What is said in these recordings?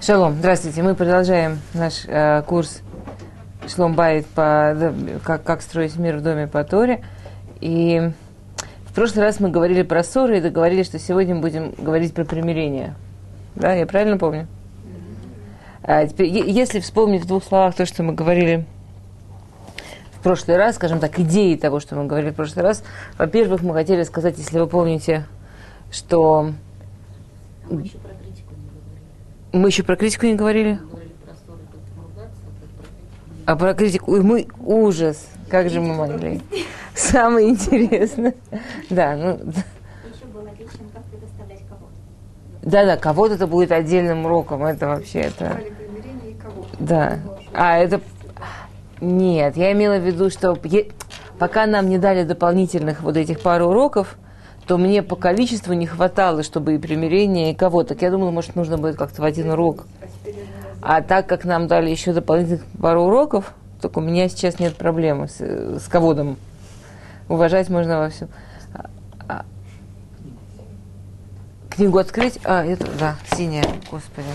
Шалом, здравствуйте. Мы продолжаем наш э, курс Шлом Байт по как, как строить мир в доме по Торе. И в прошлый раз мы говорили про ссоры и договорились, что сегодня будем говорить про примирение. Да, я правильно помню? А теперь, если вспомнить в двух словах то, что мы говорили в прошлый раз, скажем так, идеи того, что мы говорили в прошлый раз, во-первых, мы хотели сказать, если вы помните, что... Мы еще про критику не говорили. Мы еще про критику не говорили? А про критику, мы ужас, как же мы могли. Самое интересное. Да, ну, как предоставлять кого-то. это будет отдельным уроком, это вообще, это, да. А это, нет, я имела в виду, что пока нам не дали дополнительных вот этих пару уроков, то мне по количеству не хватало, чтобы и примирение, и кого. Так я думала, может, нужно будет как-то в один урок. А так как нам дали еще дополнительных пару уроков, так у меня сейчас нет проблемы с, с ководом. Уважать можно во всем. А- а- Книгу открыть? А, это, да, синяя, господи.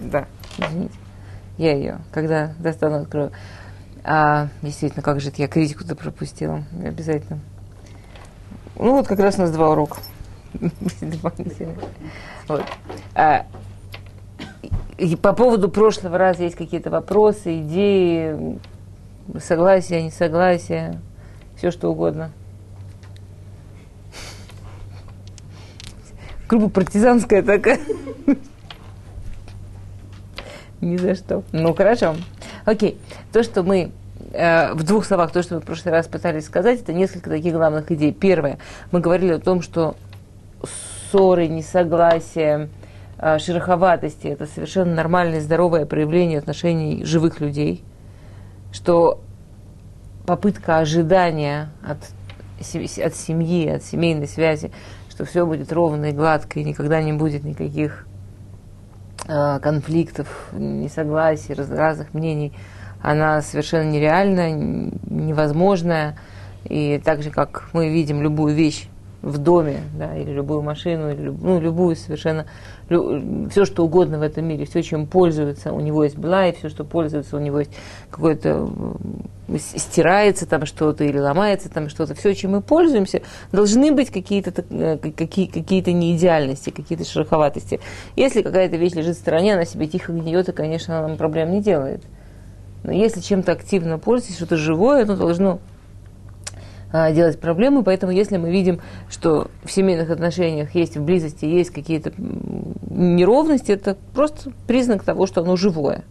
Да, извините. Я ее, когда достану, открою. А, действительно, как же это я критику-то пропустила. Обязательно. Ну, вот как раз у нас два урока. Вот. А, и по поводу прошлого раза есть какие-то вопросы, идеи, согласия, несогласия, все что угодно. Группа партизанская такая. Ни за что. Ну, хорошо. Окей. То, что мы в двух словах, то, что мы в прошлый раз пытались сказать, это несколько таких главных идей. Первое. Мы говорили о том, что ссоры, несогласия, э, шероховатости – это совершенно нормальное, здоровое проявление отношений живых людей, что попытка ожидания от, от семьи, от семейной связи, что все будет ровно и гладко, и никогда не будет никаких э, конфликтов, несогласий, раз- разных мнений, она совершенно нереальная, невозможная. И так же, как мы видим любую вещь в доме, да, или любую машину, или ну, любую совершенно, все, что угодно в этом мире, все, чем пользуется, у него есть была, и все, что пользуется, у него есть какое-то, стирается там что-то или ломается там что-то, все, чем мы пользуемся, должны быть какие-то, э, какие, какие-то неидеальности, какие-то шероховатости. Если какая-то вещь лежит в стороне, она себе тихо гниет, и, конечно, она нам проблем не делает. Но если чем-то активно пользуетесь, что-то живое, оно должно а, делать проблемы, поэтому если мы видим, что в семейных отношениях есть в близости есть какие-то неровности, это просто признак того, что оно живое.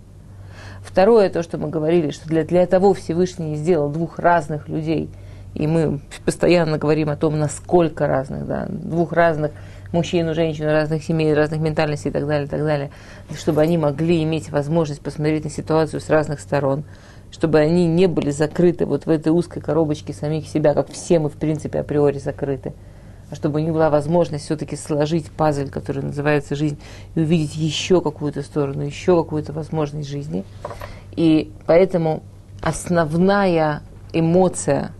Второе, то, что мы говорили, что для, для того Всевышний сделал двух разных людей, и мы постоянно говорим о том, насколько разных, да, двух разных мужчин и женщин, разных семей, разных ментальностей и так далее, и так далее, чтобы они могли иметь возможность посмотреть на ситуацию с разных сторон, чтобы они не были закрыты вот в этой узкой коробочке самих себя, как все мы, в принципе, априори закрыты, а чтобы у них была возможность все-таки сложить пазль, который называется жизнь, и увидеть еще какую-то сторону, еще какую-то возможность жизни. И поэтому основная эмоция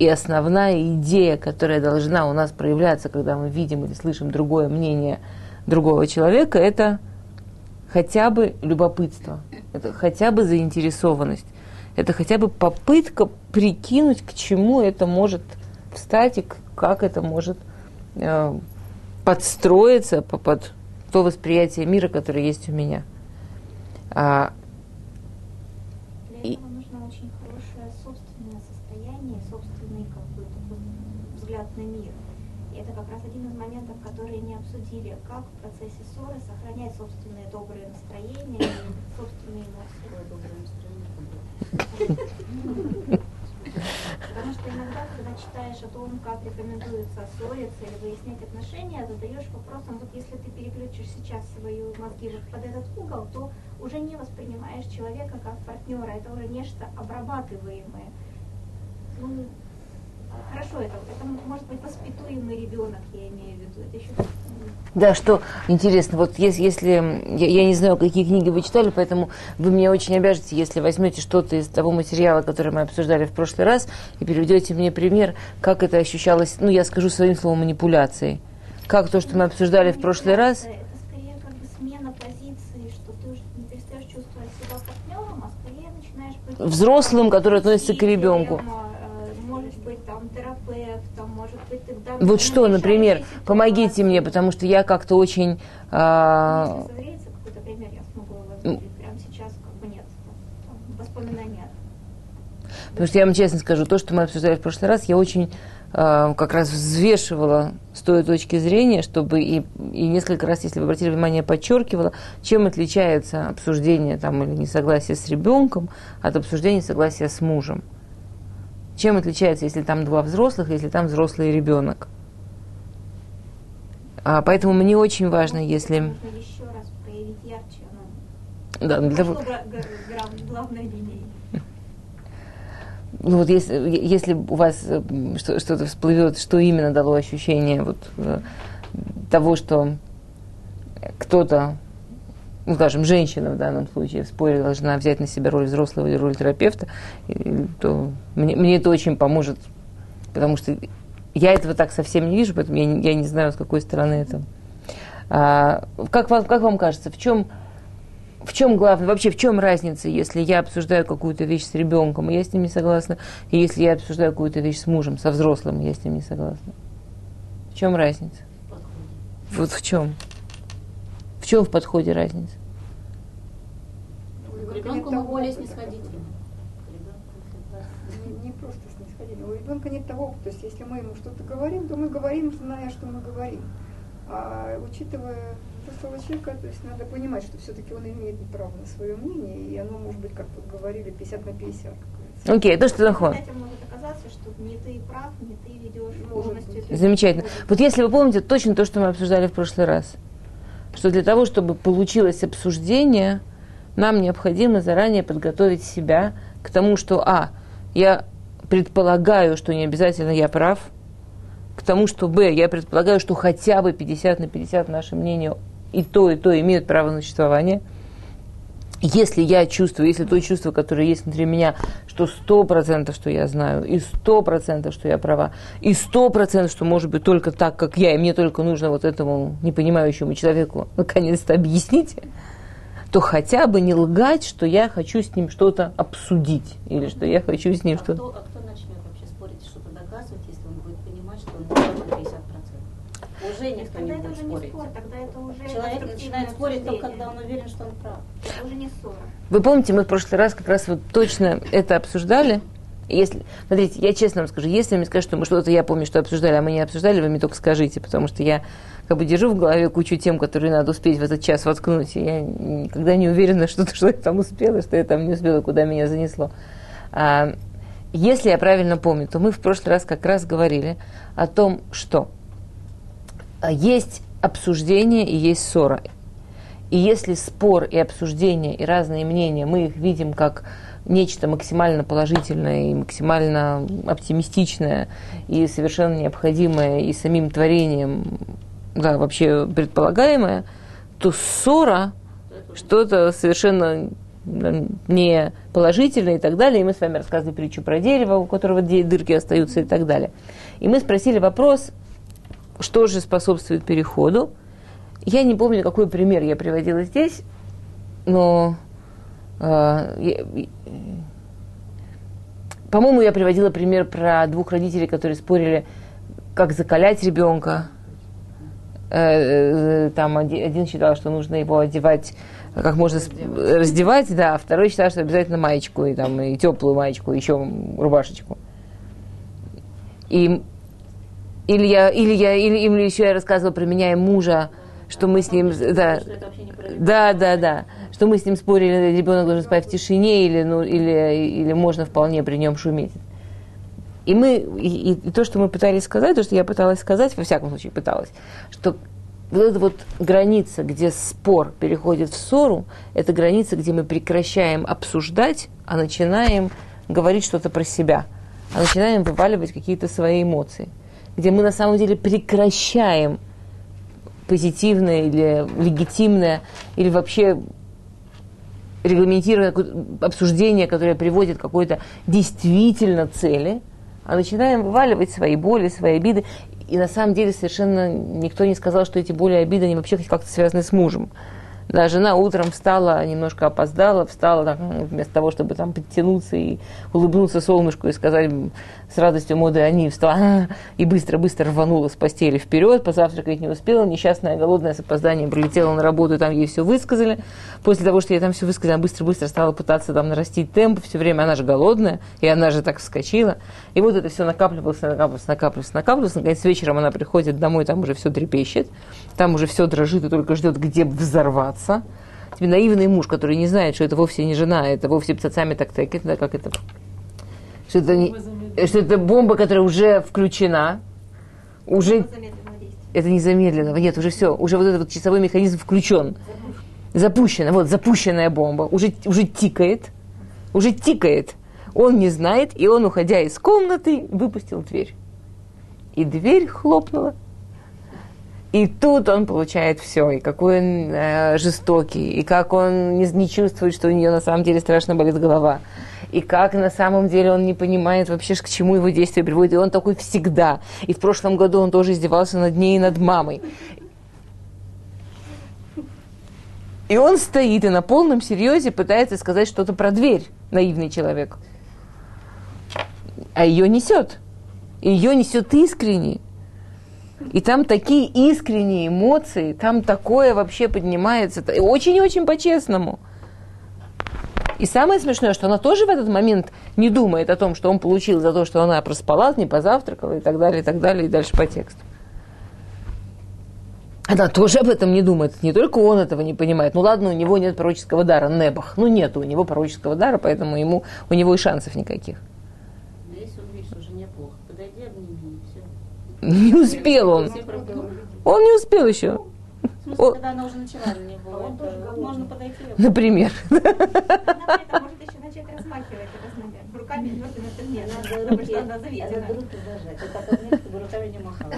и основная идея, которая должна у нас проявляться, когда мы видим или слышим другое мнение другого человека, это хотя бы любопытство, это хотя бы заинтересованность, это хотя бы попытка прикинуть, к чему это может встать и как это может э, подстроиться по- под то восприятие мира, которое есть у меня. А, Для И- этого нужно очень хорошее собственное состояние, собственный как бы, такой взгляд на мир. И это как раз один из моментов, которые не обсудили, как в процессе ссоры сохранять собственное доброе настроение и собственные эмоции. Какое доброе настроение, как Потому что иногда, когда читаешь о том, как рекомендуется ссориться или выяснять отношения, задаешь вопросом, вот если ты переключишь сейчас свои мозги вот под этот угол, то уже не воспринимаешь человека как партнера, это уже нечто обрабатываемое. Ну, Хорошо, это, это может быть воспитуемый ребенок, я имею в виду. Это еще... Ну, да, что интересно, вот если, если я, я не знаю, какие книги вы читали, поэтому вы мне очень обяжете, если возьмете что-то из того материала, который мы обсуждали в прошлый раз, и приведете мне пример, как это ощущалось, ну, я скажу своим словом, манипуляцией. Как то, что мы обсуждали в прошлый раз... взрослым, который относится к ребенку. А, Вот что, например, помогите мне, потому что я как-то очень... воспоминания. Потому что я вам честно скажу, то, что мы обсуждали в прошлый раз, я очень э, как раз взвешивала с той точки зрения, чтобы и, и несколько раз, если вы обратили внимание, подчеркивала, чем отличается обсуждение там, или несогласие с ребенком от обсуждения согласия с мужем. Чем отличается, если там два взрослых, если там взрослый ребенок. А, поэтому мне очень важно, если... Еще раз проявить ярче. Ну, Да, для того- гра- гра- главной линией. Ну вот если, если у вас что-то всплывет, что именно дало ощущение вот, э, того, что кто-то, ну, скажем, женщина в данном случае в споре должна взять на себя роль взрослого или роль терапевта, то мне, мне это очень поможет, потому что я этого так совсем не вижу, поэтому я, не- я не знаю, с какой стороны это. А, как, вам, как вам кажется, в чем в чем главное, вообще в чем разница, если я обсуждаю какую-то вещь с ребенком, и я с ним не согласна, и если я обсуждаю какую-то вещь с мужем, со взрослым, и я с ним не согласна? В чем разница? Вот в чем? В чем в подходе разница? Мы более снисходительны. Не, не просто снисходительно. У ребенка нет того опыта. То есть если мы ему что-то говорим, то мы говорим, зная, что мы говорим. А учитывая взрослого человека, то есть надо понимать, что все-таки он имеет право на свое мнение, и оно может быть, как тут говорили, 50 на 50. как говорится. Окей, то, что нахон. Кстати, может оказаться, что не ты прав, не ты ведешь Может полностью быть. эту Замечательно. Вот если вы помните, точно то, что мы обсуждали в прошлый раз, что для того, чтобы получилось обсуждение, нам необходимо заранее подготовить себя к тому, что, а, я предполагаю, что не обязательно я прав, к тому, что, б, я предполагаю, что хотя бы 50 на 50 наше мнение и то, и то имеют право на существование. Если я чувствую, если то чувство, которое есть внутри меня, что сто процентов, что я знаю, и сто процентов, что я права, и сто процентов, что может быть только так, как я, и мне только нужно вот этому непонимающему человеку наконец-то объяснить, то хотя бы не лгать, что я хочу с ним что-то обсудить, или что я хочу с ним А что-то... кто, а кто начнет вообще спорить, что-то доказывать, если он будет понимать, что он не прав на 50%? Уже никто Тогда не это будет уже не спорить. спор, тогда это уже Человек начинает спорить только когда он уверен, что он прав. Это уже не ссора. Вы помните, мы в прошлый раз как раз вот точно это обсуждали. Если, смотрите, я честно вам скажу, если мне скажут, что мы что-то, я помню, что обсуждали, а мы не обсуждали, вы мне только скажите, потому что я как бы держу в голове кучу тем, которые надо успеть в этот час воткнуть, и я никогда не уверена, что, что я там успела, что я там не успела, куда меня занесло. А, если я правильно помню, то мы в прошлый раз как раз говорили о том, что а, есть обсуждение и есть ссора. И если спор и обсуждение и разные мнения, мы их видим как нечто максимально положительное и максимально оптимистичное и совершенно необходимое и самим творением, да, вообще предполагаемое, то ссора что-то совершенно не положительное и так далее. И мы с вами рассказывали притчу про дерево, у которого дырки остаются и так далее. И мы спросили вопрос, что же способствует переходу. Я не помню, какой пример я приводила здесь, но э, по-моему, я приводила пример про двух родителей, которые спорили, как закалять ребенка. Э, э, Там оди- один считал, что нужно его одевать как можно раздевать, да, а второй считал, что обязательно маечку, и, там, и теплую маечку, еще рубашечку. И или я, или я, или, или еще я рассказывала про меня и мужа, что мы с ним, да, не про да, да, да, что мы с ним спорили, ребенок должен спать в тишине, или, ну, или, или можно вполне при нем шуметь. И мы, и, и то, что мы пытались сказать, то, что я пыталась сказать, во всяком случае пыталась, что вот эта вот граница, где спор переходит в ссору, это граница, где мы прекращаем обсуждать, а начинаем говорить что-то про себя, а начинаем вываливать какие-то свои эмоции, где мы на самом деле прекращаем позитивное или легитимное, или вообще регламентируя какое-то обсуждение, которое приводит к какой-то действительно цели, а начинаем вываливать свои боли, свои обиды. И на самом деле совершенно никто не сказал, что эти боли и обиды, они вообще как-то связаны с мужем. Да, жена утром встала, немножко опоздала, встала так, ну, вместо того, чтобы там подтянуться и улыбнуться солнышку и сказать с радостью моды они встала и быстро-быстро рванула с постели вперед, позавтракать не успела, несчастная, голодная, с опозданием прилетела на работу, там ей все высказали. После того, что ей там все высказали, быстро-быстро стала пытаться там нарастить темп, все время она же голодная, и она же так вскочила. И вот это все накапливалось, накапливалось, накапливалось, накапливалось. Наконец вечером она приходит домой, там уже все трепещет, там уже все дрожит и только ждет, где взорваться. Тебе наивный муж, который не знает, что это вовсе не жена, это вовсе пцацами так текет, да, как это что это, не, что это бомба, которая уже включена, уже это не замедленного, нет, уже все, уже вот этот вот часовой механизм включен, запущена, вот запущенная бомба, уже, уже тикает, уже тикает. Он не знает, и он, уходя из комнаты, выпустил дверь. И дверь хлопнула. И тут он получает все, и какой он э, жестокий, и как он не, не чувствует, что у нее на самом деле страшно болит голова и как на самом деле он не понимает вообще, к чему его действие приводит. И он такой всегда. И в прошлом году он тоже издевался над ней и над мамой. И он стоит и на полном серьезе пытается сказать что-то про дверь, наивный человек. А ее несет. Ее несет искренне. И там такие искренние эмоции, там такое вообще поднимается. Очень-очень по-честному. И самое смешное, что она тоже в этот момент не думает о том, что он получил за то, что она проспала, не позавтракала и так далее, и так далее, и дальше по тексту. Она тоже об этом не думает. Не только он этого не понимает. Ну ладно, у него нет пророческого дара, Небах. Ну нет у него пророческого дара, поэтому ему, у него и шансов никаких. Не успел он. Он не успел еще. В смысле, когда она уже начала на него, он тоже можно подойти. Например. Она при этом может еще начать размахивать это руками твердыми это нет, потому что она заветена. Надо руки зажать, вот так вот нет, чтобы руками не махала.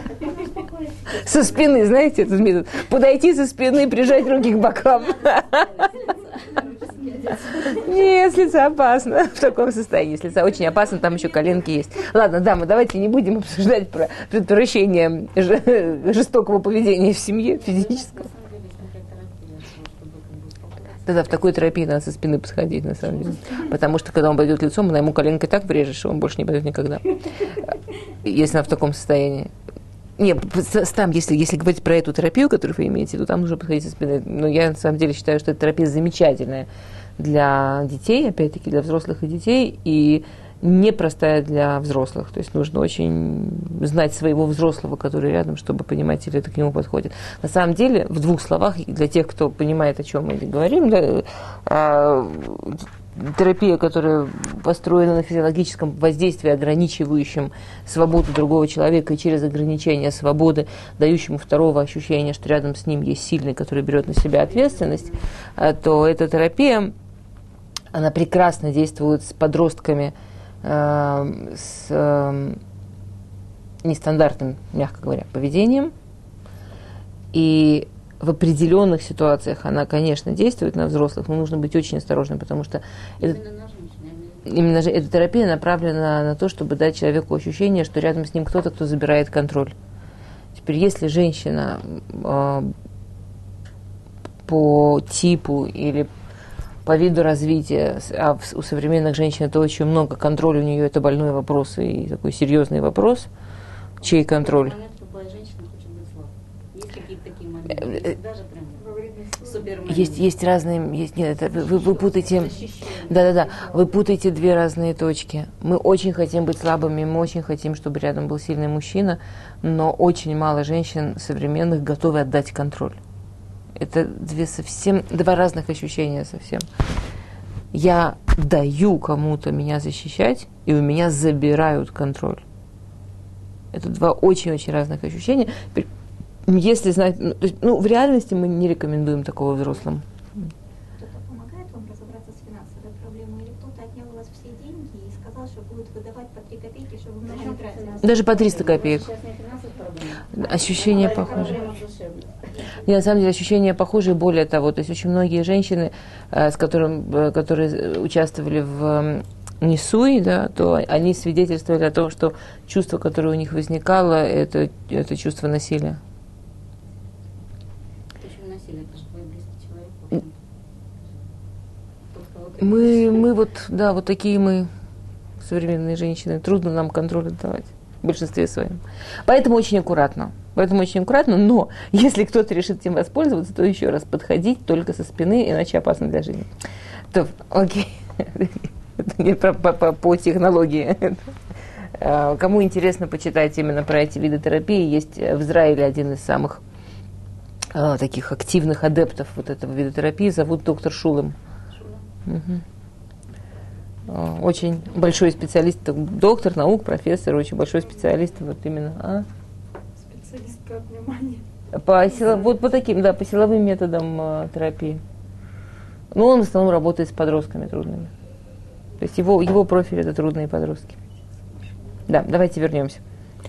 Со спины, знаете, этот метод. Подойти со спины, прижать руки к бокам. Нет, с лица опасно в таком состоянии. С лица очень опасно, там еще коленки есть. Ладно, дамы, давайте не будем обсуждать про предотвращение жестокого поведения в семье физического. Да-да, в такой терапии надо со спины посходить, на самом деле. Потому что, когда он пойдет лицом, она ему коленкой так врежет, что он больше не пойдет никогда. Если она в таком состоянии. Нет, там, если, если говорить про эту терапию, которую вы имеете, то там нужно подходить со спины. Но я на самом деле считаю, что эта терапия замечательная для детей, опять-таки для взрослых и детей, и непростая для взрослых. То есть нужно очень знать своего взрослого, который рядом, чтобы понимать, или это к нему подходит. На самом деле, в двух словах, для тех, кто понимает, о чем мы говорим, да, а, терапия, которая построена на физиологическом воздействии, ограничивающем свободу другого человека и через ограничение свободы, дающему второго ощущения, что рядом с ним есть сильный, который берет на себя ответственность, а, то эта терапия, она прекрасно действует с подростками, Эм, с эм, нестандартным, мягко говоря, поведением. И в определенных ситуациях она, конечно, действует на взрослых, но нужно быть очень осторожным, потому что это, именно эта терапия направлена на то, чтобы дать человеку ощущение, что рядом с ним кто-то, кто забирает контроль. Теперь, если женщина э, по типу или по виду развития, а у современных женщин это очень много, контроль у нее это больной вопрос и такой серьезный вопрос, чей контроль. Есть, есть разные, есть, нет, это, вы, вы путаете, да-да-да, вы путаете две разные точки. Мы очень хотим быть слабыми, мы очень хотим, чтобы рядом был сильный мужчина, но очень мало женщин современных готовы отдать контроль. Это две совсем, два разных ощущения совсем. Я даю кому-то меня защищать, и у меня забирают контроль. Это два очень-очень разных ощущения. Если знать, ну, то есть, ну, в реальности мы не рекомендуем такого взрослым. Кто-то помогает вам разобраться с финансовой проблемой, или кто-то отнял у вас все деньги и сказал, что будет выдавать по 3 копейки, чтобы вы много не тратили? Даже по 300 копеек. Ощущение похоже. И на самом деле ощущения похожие, более того, то есть очень многие женщины, э, с которым, э, которые участвовали в Несуи, да, то они свидетельствовали о том, что чувство, которое у них возникало, это, это чувство насилия. Почему насилие? твой близкий человек, в общем-то. Тот, кого ты Мы, мы вот, да, вот такие мы современные женщины. Трудно нам контроль отдавать в большинстве своем. Поэтому очень аккуратно. Поэтому очень аккуратно, но если кто-то решит этим воспользоваться, то еще раз подходить только со спины, иначе опасно для жизни. То, окей. Это не по, по- технологии. Э, Кому интересно почитать именно про эти виды терапии, есть в Израиле один из самых э, таких активных адептов вот этого вида терапии, зовут доктор Шулем. Э, Очень большой специалист, доктор наук, профессор, очень большой специалист вот именно а? Специалист по вниманию. по сила- вот по таким, да, по силовым методам э, терапии. Но он в основном работает с подростками трудными. То есть его, его профиль это трудные подростки. Да, давайте вернемся.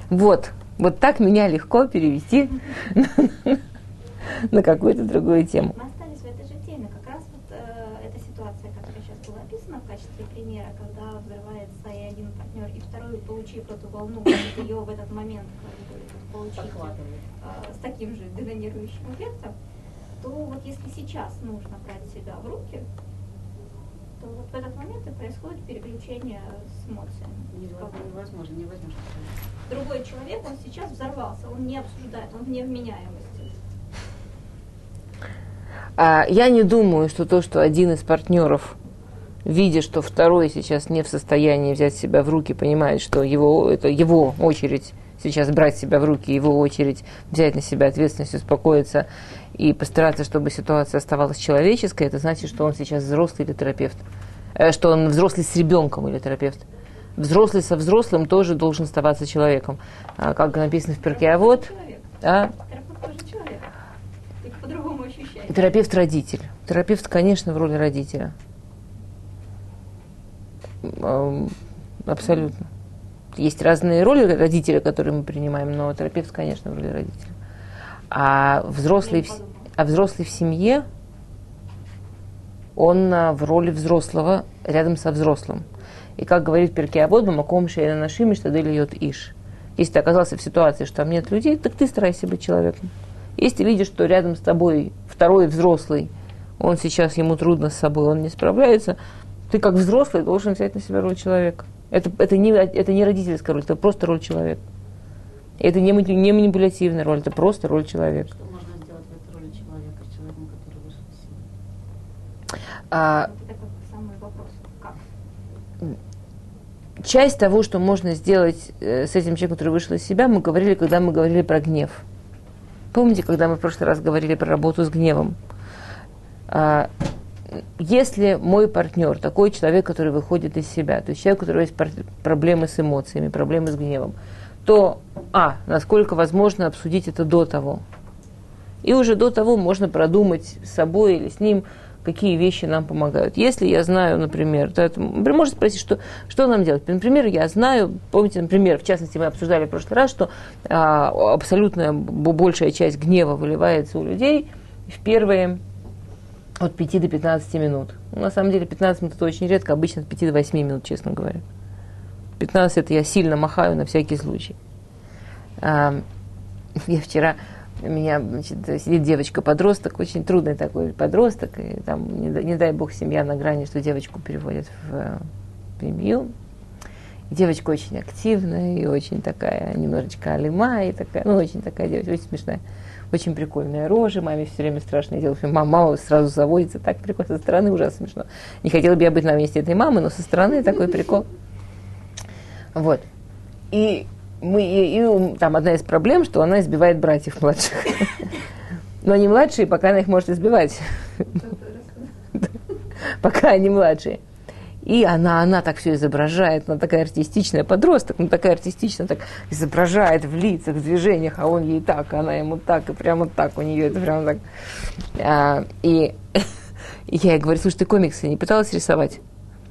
Вот, вот так меня легко перевести на какую-то другую тему. Мы остались в этой же теме. Как раз вот э, эта ситуация, которая сейчас была описана в качестве примера, когда взрывается и один партнер, и второй, получив эту волну, может ее в этот момент как получить э, с таким же детонирующим эффектом, то вот если сейчас нужно брать себя в руки, то вот в этот момент и происходит переключение с эмоциями. Невозможно, невозможно, не возьмешь. Другой человек, он сейчас взорвался, он не обсуждает, он вне вменяемости. А, я не думаю, что то, что один из партнеров, видя, что второй сейчас не в состоянии взять себя в руки, понимает, что его, это его очередь сейчас брать себя в руки, его очередь взять на себя ответственность, успокоиться и постараться, чтобы ситуация оставалась человеческой, это значит, что он сейчас взрослый или терапевт. Э, Что он взрослый с ребенком или терапевт. Взрослый со взрослым тоже должен оставаться человеком. А, Как написано в перке, а вот, а. Терапевт родитель. Терапевт, конечно, в роли родителя. Абсолютно. Есть разные роли родителя, которые мы принимаем, но терапевт, конечно, в роли родителя. А взрослый, в, а взрослый в семье, он а, в роли взрослого рядом со взрослым. И как говорит Перке Абод, Маком Шейна Нашими, что льет Иш. Если ты оказался в ситуации, что там нет людей, так ты старайся быть человеком. Если ты видишь, что рядом с тобой второй взрослый, он сейчас, ему трудно с собой, он не справляется, ты как взрослый должен взять на себя роль человека. Это, это, не, это не родительская роль, это просто роль человека. Это не, не манипулятивная роль, это просто роль человека. Что можно сделать в этой роли человека, с человеком, который вышел из семьи? А, это как самый вопрос. Как? часть того, что можно сделать э, с этим человеком, который вышел из себя, мы говорили, когда мы говорили про гнев. Помните, когда мы в прошлый раз говорили про работу с гневом? А, если мой партнер, такой человек, который выходит из себя, то есть человек, у которого есть проблемы с эмоциями, проблемы с гневом, то, а, насколько возможно обсудить это до того. И уже до того можно продумать с собой или с ним, какие вещи нам помогают. Если я знаю, например, то это, например, можно спросить, что, что нам делать. Например, я знаю, помните, например, в частности, мы обсуждали в прошлый раз, что а, абсолютная большая часть гнева выливается у людей в первые от 5 до 15 минут. Ну, на самом деле 15 минут это очень редко, обычно от 5 до 8 минут, честно говоря. 15 это я сильно махаю на всякий случай. А, я вчера, у меня значит, сидит девочка-подросток, очень трудный такой подросток, и там, не, не дай бог, семья на грани, что девочку переводят в семью. И девочка очень активная и очень такая, немножечко алима, и такая, ну, очень такая девочка, очень смешная. Очень прикольная рожа, маме все время страшно делать. Мама, мама сразу заводится, так прикольно, со стороны ужасно смешно. Не хотела бы я быть на месте этой мамы, но со стороны такой прикол. Вот. И мы, и, и там одна из проблем, что она избивает братьев младших. Но они младшие, пока она их может избивать. Пока они младшие. И она, она так все изображает, она такая артистичная подросток, ну такая артистичная, так изображает в лицах, в движениях, а он ей так, она ему так, и прямо так у нее, это прямо так. А, и, и я ей говорю, слушай, ты комиксы не пыталась рисовать?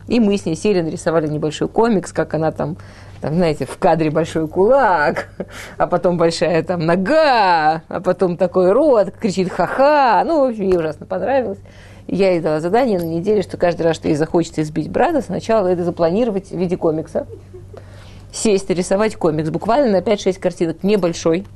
И мы с ней сели, нарисовали небольшой комикс, как она там, там, знаете, в кадре большой кулак, а потом большая там нога, а потом такой рот, кричит ха-ха. Ну, в общем, ей ужасно понравилось. Я ей дала задание на неделю, что каждый раз, что ей захочется избить брата, сначала это запланировать в виде комикса. Сесть рисовать комикс, буквально на 5-6 картинок, небольшой.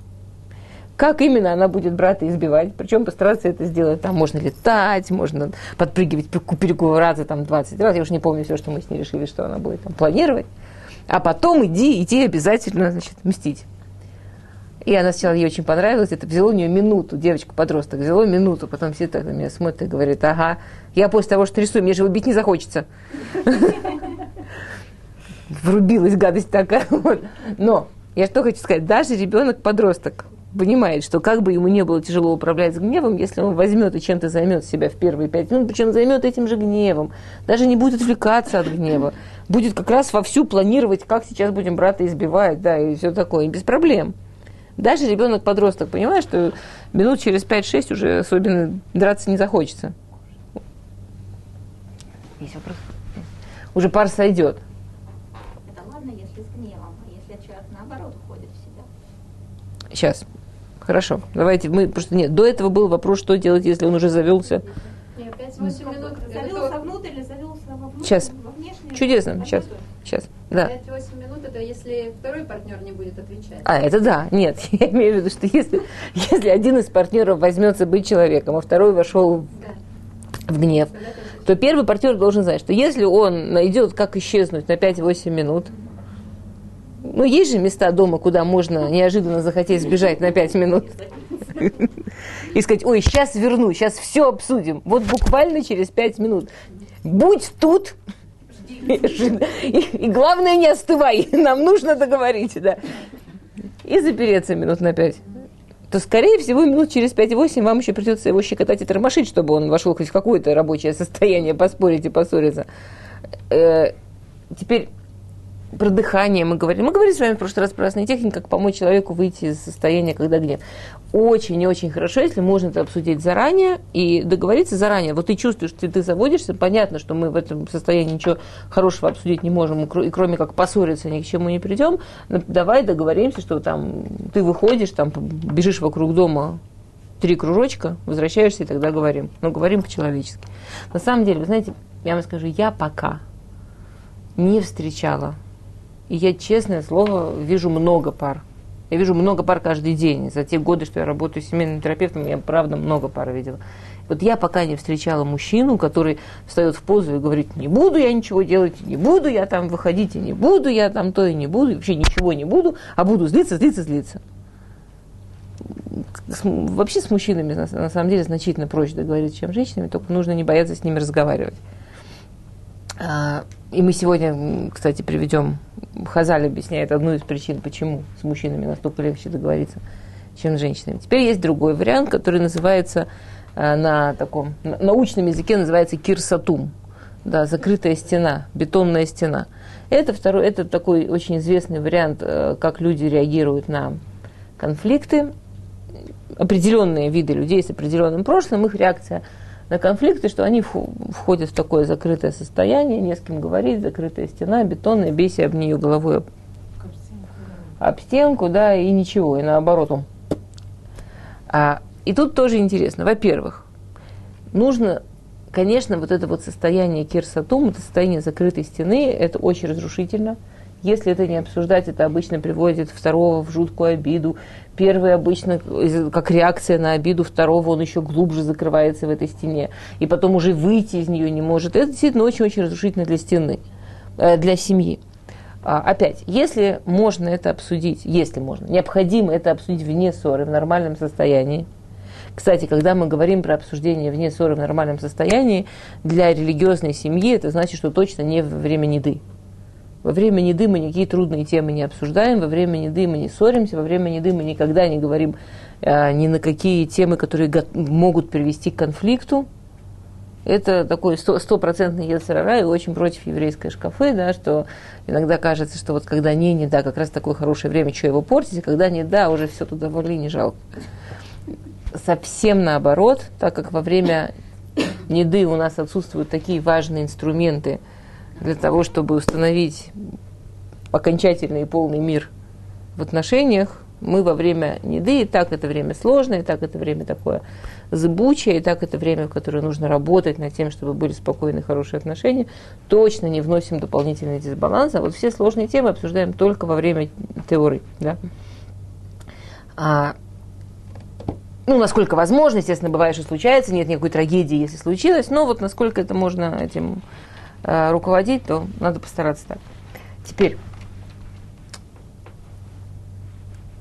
как именно она будет брата избивать, причем постараться это сделать. Там можно летать, можно подпрыгивать, перекувыраться там 20 раз. Я уже не помню все, что мы с ней решили, что она будет там планировать. А потом иди, иди обязательно, значит, мстить. И она сначала ей очень понравилось, это взяло у нее минуту, девочка-подросток, взяло минуту, потом все так на меня смотрят и говорят, ага, я после того, что рисую, мне же убить не захочется. Врубилась гадость такая. Но я что хочу сказать, даже ребенок-подросток понимает, что как бы ему не было тяжело управлять гневом, если он возьмет и чем-то займет себя в первые пять минут, причем займет этим же гневом, даже не будет отвлекаться от гнева, будет как раз вовсю планировать, как сейчас будем брата избивать, да, и все такое, и без проблем. Даже ребенок-подросток понимает, что минут через 5-6 уже особенно драться не захочется. Есть вопрос? Уже пар сойдет. Это ладно, если с гневом, а если человек наоборот уходит в себя. Сейчас. Хорошо. Давайте мы просто нет. До этого был вопрос, что делать, если он уже завелся. Нет, 5-8 минут. Завелся внутрь или завелся вовнутрь? Сейчас. Чудесно. Сейчас. Сейчас. Да. 5-8 минут это если второй партнер не будет отвечать. А, это да. Нет, я имею в виду, что если, если один из партнеров возьмется быть человеком, а второй вошел Да. в гнев, то первый партнер должен знать, что если он найдет, как исчезнуть на 5-8 минут, ну, есть же места дома, куда можно неожиданно захотеть сбежать на 5 минут. И сказать, ой, сейчас верну, сейчас все обсудим. Вот буквально через 5 минут. Будь тут. И, главное, не остывай. Нам нужно договорить, да. И запереться минут на 5 то, скорее всего, минут через 5-8 вам еще придется его щекотать и тормошить, чтобы он вошел хоть в какое-то рабочее состояние, поспорить и поссориться. Э, теперь про дыхание мы говорили. Мы говорили с вами в прошлый раз про разные техники, как помочь человеку выйти из состояния, когда гнев. Очень и очень хорошо, если можно это обсудить заранее и договориться заранее. Вот ты чувствуешь, что ты заводишься, понятно, что мы в этом состоянии ничего хорошего обсудить не можем, и кроме как поссориться ни к чему не придем. Но давай договоримся, что там ты выходишь, там бежишь вокруг дома три кружочка, возвращаешься и тогда говорим. Но говорим по-человечески. На самом деле, вы знаете, я вам скажу, я пока не встречала. И я, честное слово, вижу много пар. Я вижу много пар каждый день. За те годы, что я работаю семейным терапевтом, я, правда, много пар видела. Вот я пока не встречала мужчину, который встает в позу и говорит, не буду я ничего делать, не буду я там выходить, и не буду я там то, и не буду, и вообще ничего не буду, а буду злиться, злиться, злиться. Вообще с мужчинами на, на самом деле значительно проще договориться, чем с женщинами, только нужно не бояться с ними разговаривать. И мы сегодня, кстати, приведем, Хазаль объясняет одну из причин, почему с мужчинами настолько легче договориться, чем с женщинами. Теперь есть другой вариант, который называется а, на таком на- научном языке называется кирсатум, да, закрытая стена, бетонная стена. Это второй, это такой очень известный вариант, э, как люди реагируют на конфликты. Определенные виды людей с определенным прошлым, их реакция на конфликты, что они входят в такое закрытое состояние, не с кем говорить, закрытая стена, бетонная, бейся об нее головой об, об стенку, да, и ничего, и наоборот. он. А, и тут тоже интересно. Во-первых, нужно, конечно, вот это вот состояние кирсатум, это состояние закрытой стены, это очень разрушительно. Если это не обсуждать, это обычно приводит второго в жуткую обиду. Первый обычно, как реакция на обиду второго, он еще глубже закрывается в этой стене. И потом уже выйти из нее не может. Это действительно очень-очень разрушительно для стены, э, для семьи. А, Опять, если можно это обсудить, если можно, необходимо это обсудить вне ссоры, в нормальном состоянии. Кстати, когда мы говорим про обсуждение вне ссоры в нормальном состоянии, для религиозной семьи это значит, что точно не во время неды. Во время неды мы никакие трудные темы не обсуждаем, во время неды мы не ссоримся, во время неды мы никогда не говорим э, ни на какие темы, которые могут привести к конфликту. Это такой сто- стопроцентный ецерара и очень против еврейской шкафы, да, что иногда кажется, что вот когда не, не, да, как раз такое хорошее время, что его портить, а когда не, да, уже все туда вали, не жалко. Совсем наоборот, так как во время неды у нас отсутствуют такие важные инструменты для того, чтобы установить окончательный и полный мир в отношениях, мы во время неды, и так это время сложное, и так это время такое зыбучее, и так это время, в которое нужно работать над тем, чтобы были спокойные, хорошие отношения, точно не вносим дополнительный дисбаланс. А вот все сложные темы обсуждаем только во время теории. Да? А, ну, насколько возможно, естественно, бывает, что случается, нет никакой трагедии, если случилось, но вот насколько это можно этим э, руководить, то надо постараться так. Теперь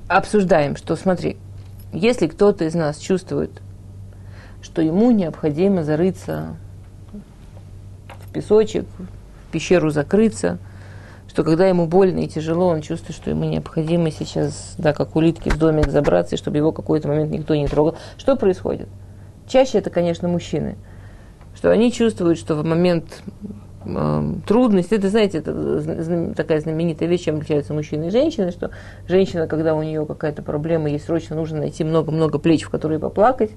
обсуждаем, что смотри, если кто-то из нас чувствует, что ему необходимо зарыться в песочек, в пещеру закрыться, что когда ему больно и тяжело, он чувствует, что ему необходимо сейчас, да, как улитки в домик забраться, и чтобы его какой-то момент никто не трогал. Что происходит? Чаще это, конечно, мужчины. Что они чувствуют, что в момент э, трудности, это, знаете, это такая знаменитая вещь, чем отличаются мужчины и женщины, что женщина, когда у нее какая-то проблема, ей срочно нужно найти много-много плеч, в которые поплакать,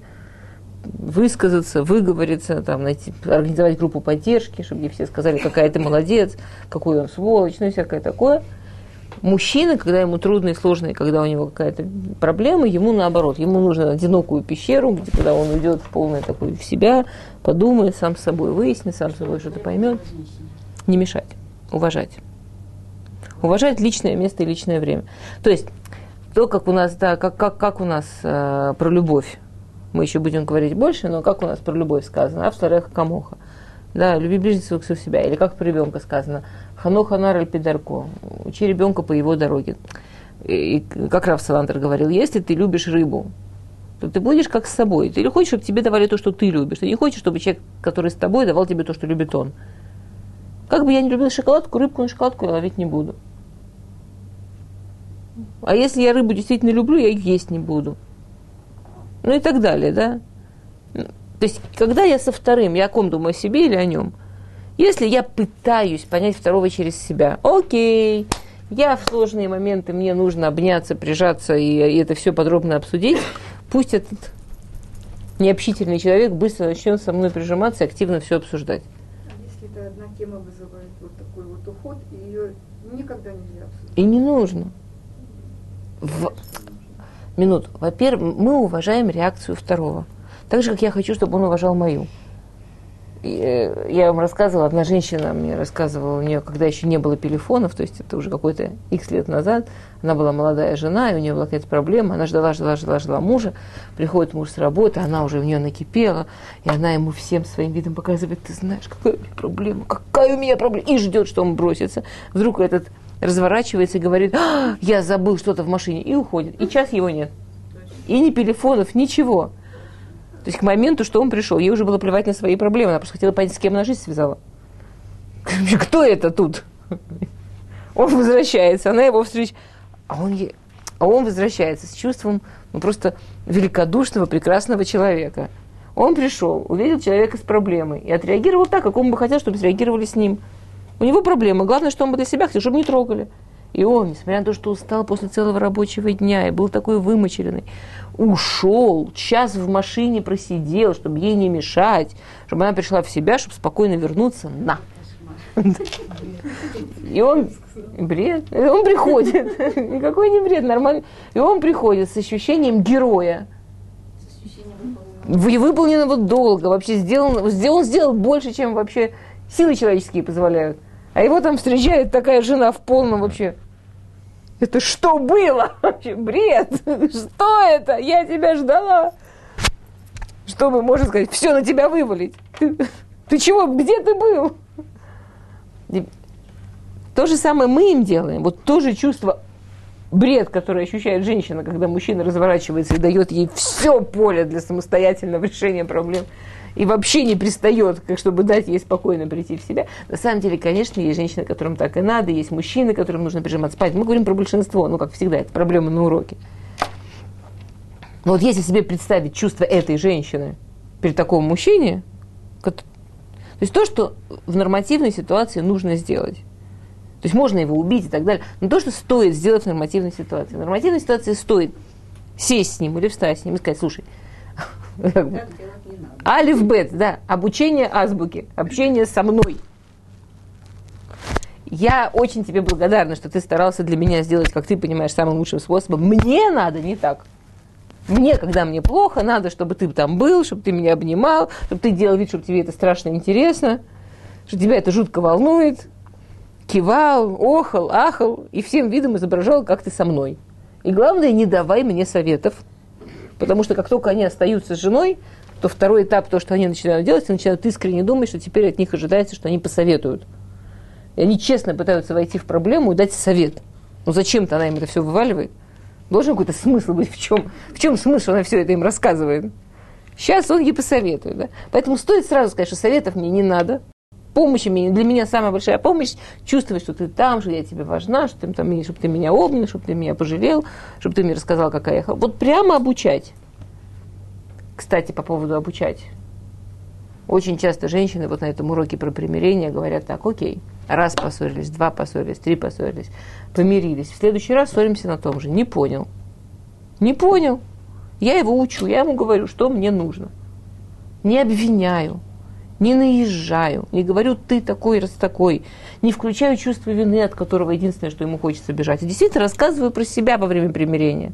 высказаться, выговориться, там, найти, организовать группу поддержки, чтобы ей все сказали, какая ты молодец, какой он сволочь, ну и всякое такое. Мужчина, когда ему трудно и сложно, и когда у него какая-то проблема, ему наоборот, ему нужно одинокую пещеру, где когда он уйдет в полное такое в себя, подумает, сам с собой выяснит, сам с собой что-то поймет. Не мешать, уважать. Уважать личное место и личное время. То есть, то, как у нас, да, как, как, как у нас э, про любовь мы еще будем говорить больше, но как у нас про любовь сказано, а в старых камоха. Да, люби ближнего как себя. Или как про ребенка сказано, ханоха нар пидарко, учи ребенка по его дороге. И как Раф Саландер говорил, если ты любишь рыбу, то ты будешь как с собой. Ты или хочешь, чтобы тебе давали то, что ты любишь. Ты не хочешь, чтобы человек, который с тобой, давал тебе то, что любит он. Как бы я не любил шоколадку, рыбку на шоколадку я ловить не буду. А если я рыбу действительно люблю, я ее есть не буду ну и так далее, да. То есть, когда я со вторым, я о ком думаю, о себе или о нем? Если я пытаюсь понять второго через себя, окей, я в сложные моменты, мне нужно обняться, прижаться и, и это все подробно обсудить, пусть этот необщительный человек быстро начнет со мной прижиматься и активно все обсуждать. А если это одна тема вызывает вот такой вот уход, и ее никогда нельзя обсудить. И не нужно. В... Минуту. Во-первых, мы уважаем реакцию второго. Так же, как я хочу, чтобы он уважал мою. Э, я вам рассказывала, одна женщина мне рассказывала, у нее, когда еще не было телефонов, то есть это уже какой-то x лет назад, она была молодая жена, и у нее была какая-то проблема, она ждала, ждала, ждала, ждала мужа, приходит муж с работы, она уже в нее накипела, и она ему всем своим видом показывает, ты знаешь, какая у меня проблема, какая у меня проблема, и ждет, что он бросится. Вдруг этот разворачивается и говорит, «А, я забыл что-то в машине, и уходит. И час его нет. И ни телефонов, ничего. То есть к моменту, что он пришел, ей уже было плевать на свои проблемы. Она просто хотела понять, с кем она жизнь связала. Кто это тут? Он возвращается, она его встречает. А он, ей- а он возвращается с чувством ну, просто великодушного, прекрасного человека. Он пришел, увидел человека с проблемой и отреагировал так, как он бы хотел, чтобы среагировали с ним. У него проблема. Главное, что он бы для себя хотел, чтобы не трогали. И он, несмотря на то, что устал после целого рабочего дня и был такой вымоченный, ушел, час в машине просидел, чтобы ей не мешать, чтобы она пришла в себя, чтобы спокойно вернуться на. И он, бред, он приходит, никакой не бред, нормально. И он приходит с ощущением героя, выполненного. вы- выполненного долга, вообще сделан, он сделал больше, чем вообще силы человеческие позволяют. А его там встречает такая жена в полном вообще. Это что было? Вообще бред. Что это? Я тебя ждала. Что мы можем сказать? Все на тебя вывалить. Ты, ты чего? Где ты был? То же самое мы им делаем. Вот то же чувство бред, который ощущает женщина, когда мужчина разворачивается и дает ей все поле для самостоятельного решения проблем и вообще не пристает, как чтобы дать ей спокойно прийти в себя. На самом деле, конечно, есть женщины, которым так и надо, есть мужчины, которым нужно прижиматься спать. Мы говорим про большинство, ну, как всегда, это проблема на уроке. Но вот если себе представить чувство этой женщины перед таком мужчине, то есть то, что в нормативной ситуации нужно сделать. То есть можно его убить и так далее. Но то, что стоит сделать в нормативной ситуации. В нормативной ситуации стоит сесть с ним или встать с ним и сказать, слушай, Алиф Бет, да, обучение азбуки, общение со мной. Я очень тебе благодарна, что ты старался для меня сделать, как ты понимаешь, самым лучшим способом. Мне надо не так. Мне, когда мне плохо, надо, чтобы ты там был, чтобы ты меня обнимал, чтобы ты делал вид, чтобы тебе это страшно интересно, что тебя это жутко волнует. Кивал, охал, ахал и всем видом изображал, как ты со мной. И главное, не давай мне советов, Потому что как только они остаются с женой, то второй этап, то, что они начинают делать, они начинают искренне думать, что теперь от них ожидается, что они посоветуют. И они честно пытаются войти в проблему и дать совет. Ну зачем-то она им это все вываливает. Должен какой-то смысл быть в чем? В чем смысл она все это им рассказывает? Сейчас он ей посоветует. Да? Поэтому стоит сразу сказать, что советов мне не надо. Помощи для меня самая большая помощь чувствовать, что ты там, что я тебе важна, что ты, там, чтобы ты меня обнял, чтобы ты меня пожалел, чтобы ты мне рассказал, какая я... Вот прямо обучать. Кстати, по поводу обучать. Очень часто женщины вот на этом уроке про примирение говорят так, окей, раз поссорились, два поссорились, три поссорились, помирились. В следующий раз ссоримся на том же. Не понял. Не понял. Я его учу, я ему говорю, что мне нужно. Не обвиняю, не наезжаю, не говорю ты такой, раз такой, не включаю чувство вины, от которого единственное, что ему хочется бежать. И действительно рассказываю про себя во время примирения.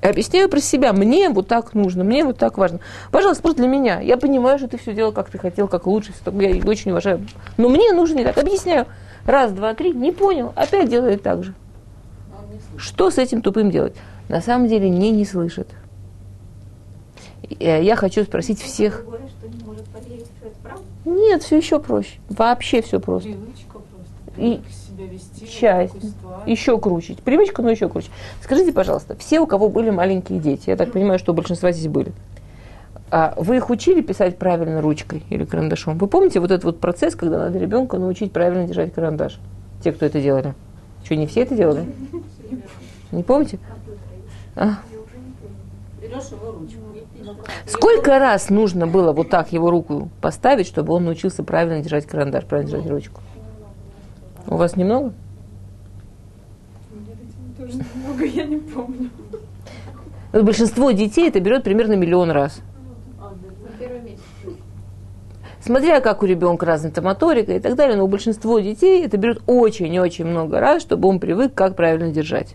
Объясняю про себя. Мне вот так нужно, мне вот так важно. Пожалуйста, просто для меня. Я понимаю, что ты все делал, как ты хотел, как лучше. Я очень уважаю. Но мне нужно не так. Объясняю. Раз, два, три. Не понял. Опять делает так же. Что с этим тупым делать? На самом деле не не слышит. Я хочу спросить всех. Нет, все еще проще. Вообще все просто. Привычка просто. И себя вести, часть. Еще круче. Привычка, но еще круче. Скажите, пожалуйста, все, у кого были маленькие дети, я так понимаю, что у большинства здесь были, а вы их учили писать правильно ручкой или карандашом? Вы помните вот этот вот процесс, когда надо ребенка научить правильно держать карандаш? Те, кто это делали. Что, не все это делали? Не помните? А? Берешь его ручку. Сколько раз нужно было вот так его руку поставить, чтобы он научился правильно держать карандаш, правильно держать ручку? У вас немного? Тоже немного, я не помню. Большинство детей это берет примерно миллион раз. Смотря как у ребенка развита моторика и так далее, но у большинства детей это берет очень-очень много раз, чтобы он привык, как правильно держать.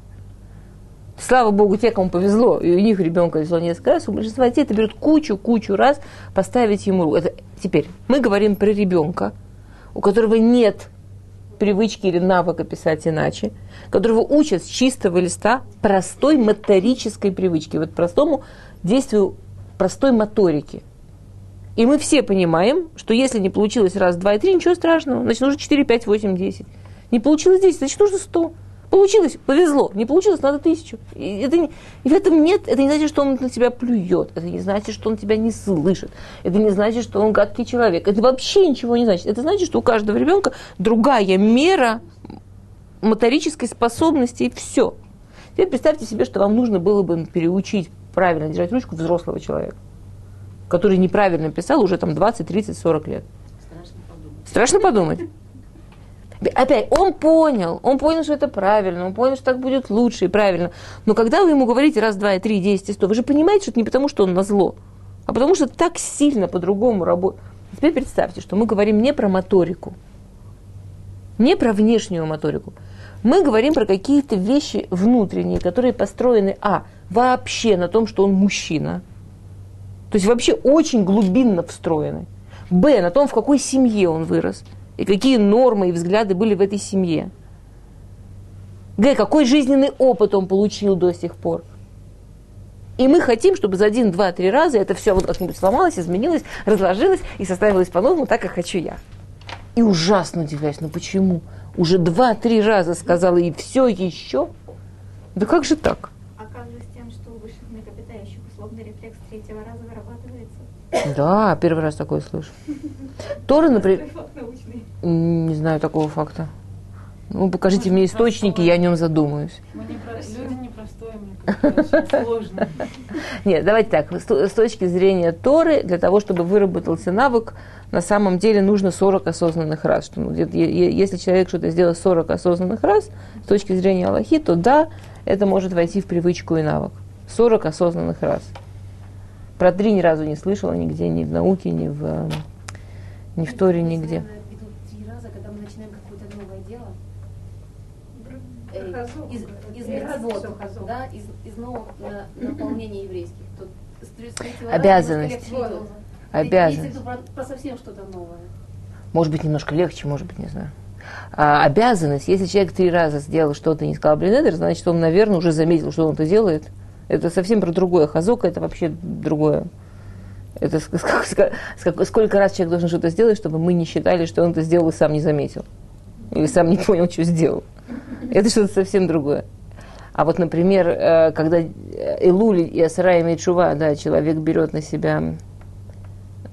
Слава богу, те, кому повезло, и у них ребенка везло несколько раз, у большинства детей это берет кучу-кучу раз поставить ему руку. Это, теперь, мы говорим про ребенка, у которого нет привычки или навыка писать иначе, которого учат с чистого листа простой моторической привычки, вот простому действию простой моторики. И мы все понимаем, что если не получилось раз, два и три, ничего страшного, значит нужно 4, 5, 8, 10. Не получилось 10, значит нужно 100. Получилось, повезло. Не получилось, надо тысячу. И, это не, и в этом нет, это не значит, что он на тебя плюет. Это не значит, что он тебя не слышит. Это не значит, что он гадкий человек. Это вообще ничего не значит. Это значит, что у каждого ребенка другая мера моторической способности и все. Теперь представьте себе, что вам нужно было бы переучить правильно держать ручку взрослого человека, который неправильно писал уже там 20, 30, 40 лет. Страшно подумать. Страшно подумать. Опять, он понял, он понял, что это правильно, он понял, что так будет лучше и правильно. Но когда вы ему говорите раз, два, три, десять и сто, вы же понимаете, что это не потому, что он на зло, а потому что так сильно по-другому работает. Теперь представьте, что мы говорим не про моторику, не про внешнюю моторику. Мы говорим про какие-то вещи внутренние, которые построены, а, вообще на том, что он мужчина, то есть вообще очень глубинно встроены, б, на том, в какой семье он вырос – и какие нормы и взгляды были в этой семье. Г. Какой жизненный опыт он получил до сих пор. И мы хотим, чтобы за один, два, три раза это все вот как-нибудь сломалось, изменилось, разложилось и составилось по-новому так, как хочу я. И ужасно удивляюсь, ну почему? Уже два-три раза сказала, и все еще? Да как же так? А как же с тем, что у высших млекопитающих условный рефлекс третьего раза вырабатывается? Да, первый раз такое слышу. Тора, например, не знаю такого факта. Ну, покажите мне источники, я о нем задумаюсь. Мы не про... Люди непростое, мне кажется, очень сложно. Нет, давайте так. С точки зрения Торы, для того, чтобы выработался навык, на самом деле нужно 40 осознанных раз. Что, ну, если человек что-то сделал 40 осознанных раз, с точки зрения Аллахи, то да, это может войти в привычку и навык. 40 осознанных раз. Про три ни разу не слышала нигде, ни в науке, ни в, э, ни в Торе, нигде. Хазок. хазок. Обязанность. легче. Обязанность. Может быть, немножко легче, может быть, не знаю. А, обязанность, если человек три раза сделал что-то и не сказал блинедер, значит, он, наверное, уже заметил, что он это делает. Это совсем про другое. Хазока это вообще другое. Это сколько раз человек должен что-то сделать, чтобы мы не считали, что он это сделал и сам не заметил. Или сам не понял, что сделал. Это что-то совсем другое. А вот, например, э, когда Илуль и Асара имеет шува, да, человек берет на себя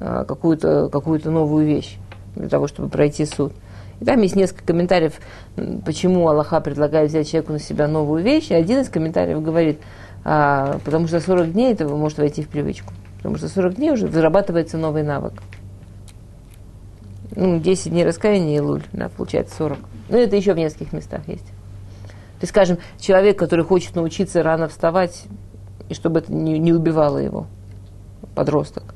э, какую-то какую новую вещь для того, чтобы пройти суд. И там есть несколько комментариев, почему Аллаха предлагает взять человеку на себя новую вещь. И один из комментариев говорит, а, потому что 40 дней этого может войти в привычку. Потому что 40 дней уже зарабатывается новый навык. Ну, 10 дней раскаяния и луль, да, получается 40. Ну, это еще в нескольких местах есть. То есть, скажем, человек, который хочет научиться рано вставать, и чтобы это не, не убивало его, подросток.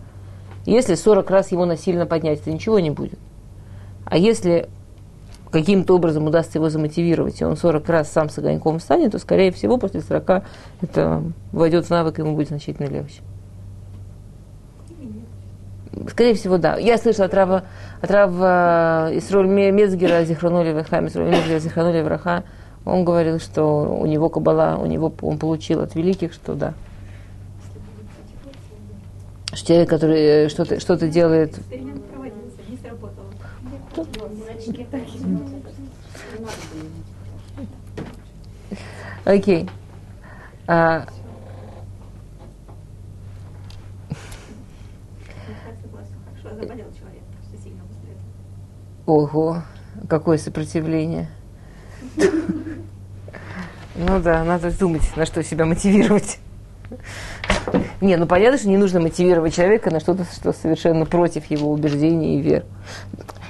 Если 40 раз его насильно поднять, то ничего не будет. А если каким-то образом удастся его замотивировать, и он 40 раз сам с огоньком встанет, то, скорее всего, после 40 это войдет в навык, и ему будет значительно легче. Скорее всего, да. Я слышала от Рава, от Рава Исроль Мецгера Зихранули Враха, Исроль Мецгера Зихранули Враха, он говорил, что у него кабала, у него он получил от великих, что да. Что человек, который что-то, что-то делает... Эксперимент проводился, не сработало. Окей. А, Ого, какое сопротивление. Ну да, надо думать, на что себя мотивировать. Не, ну понятно, что не нужно мотивировать человека на что-то, что совершенно против его убеждений и вер.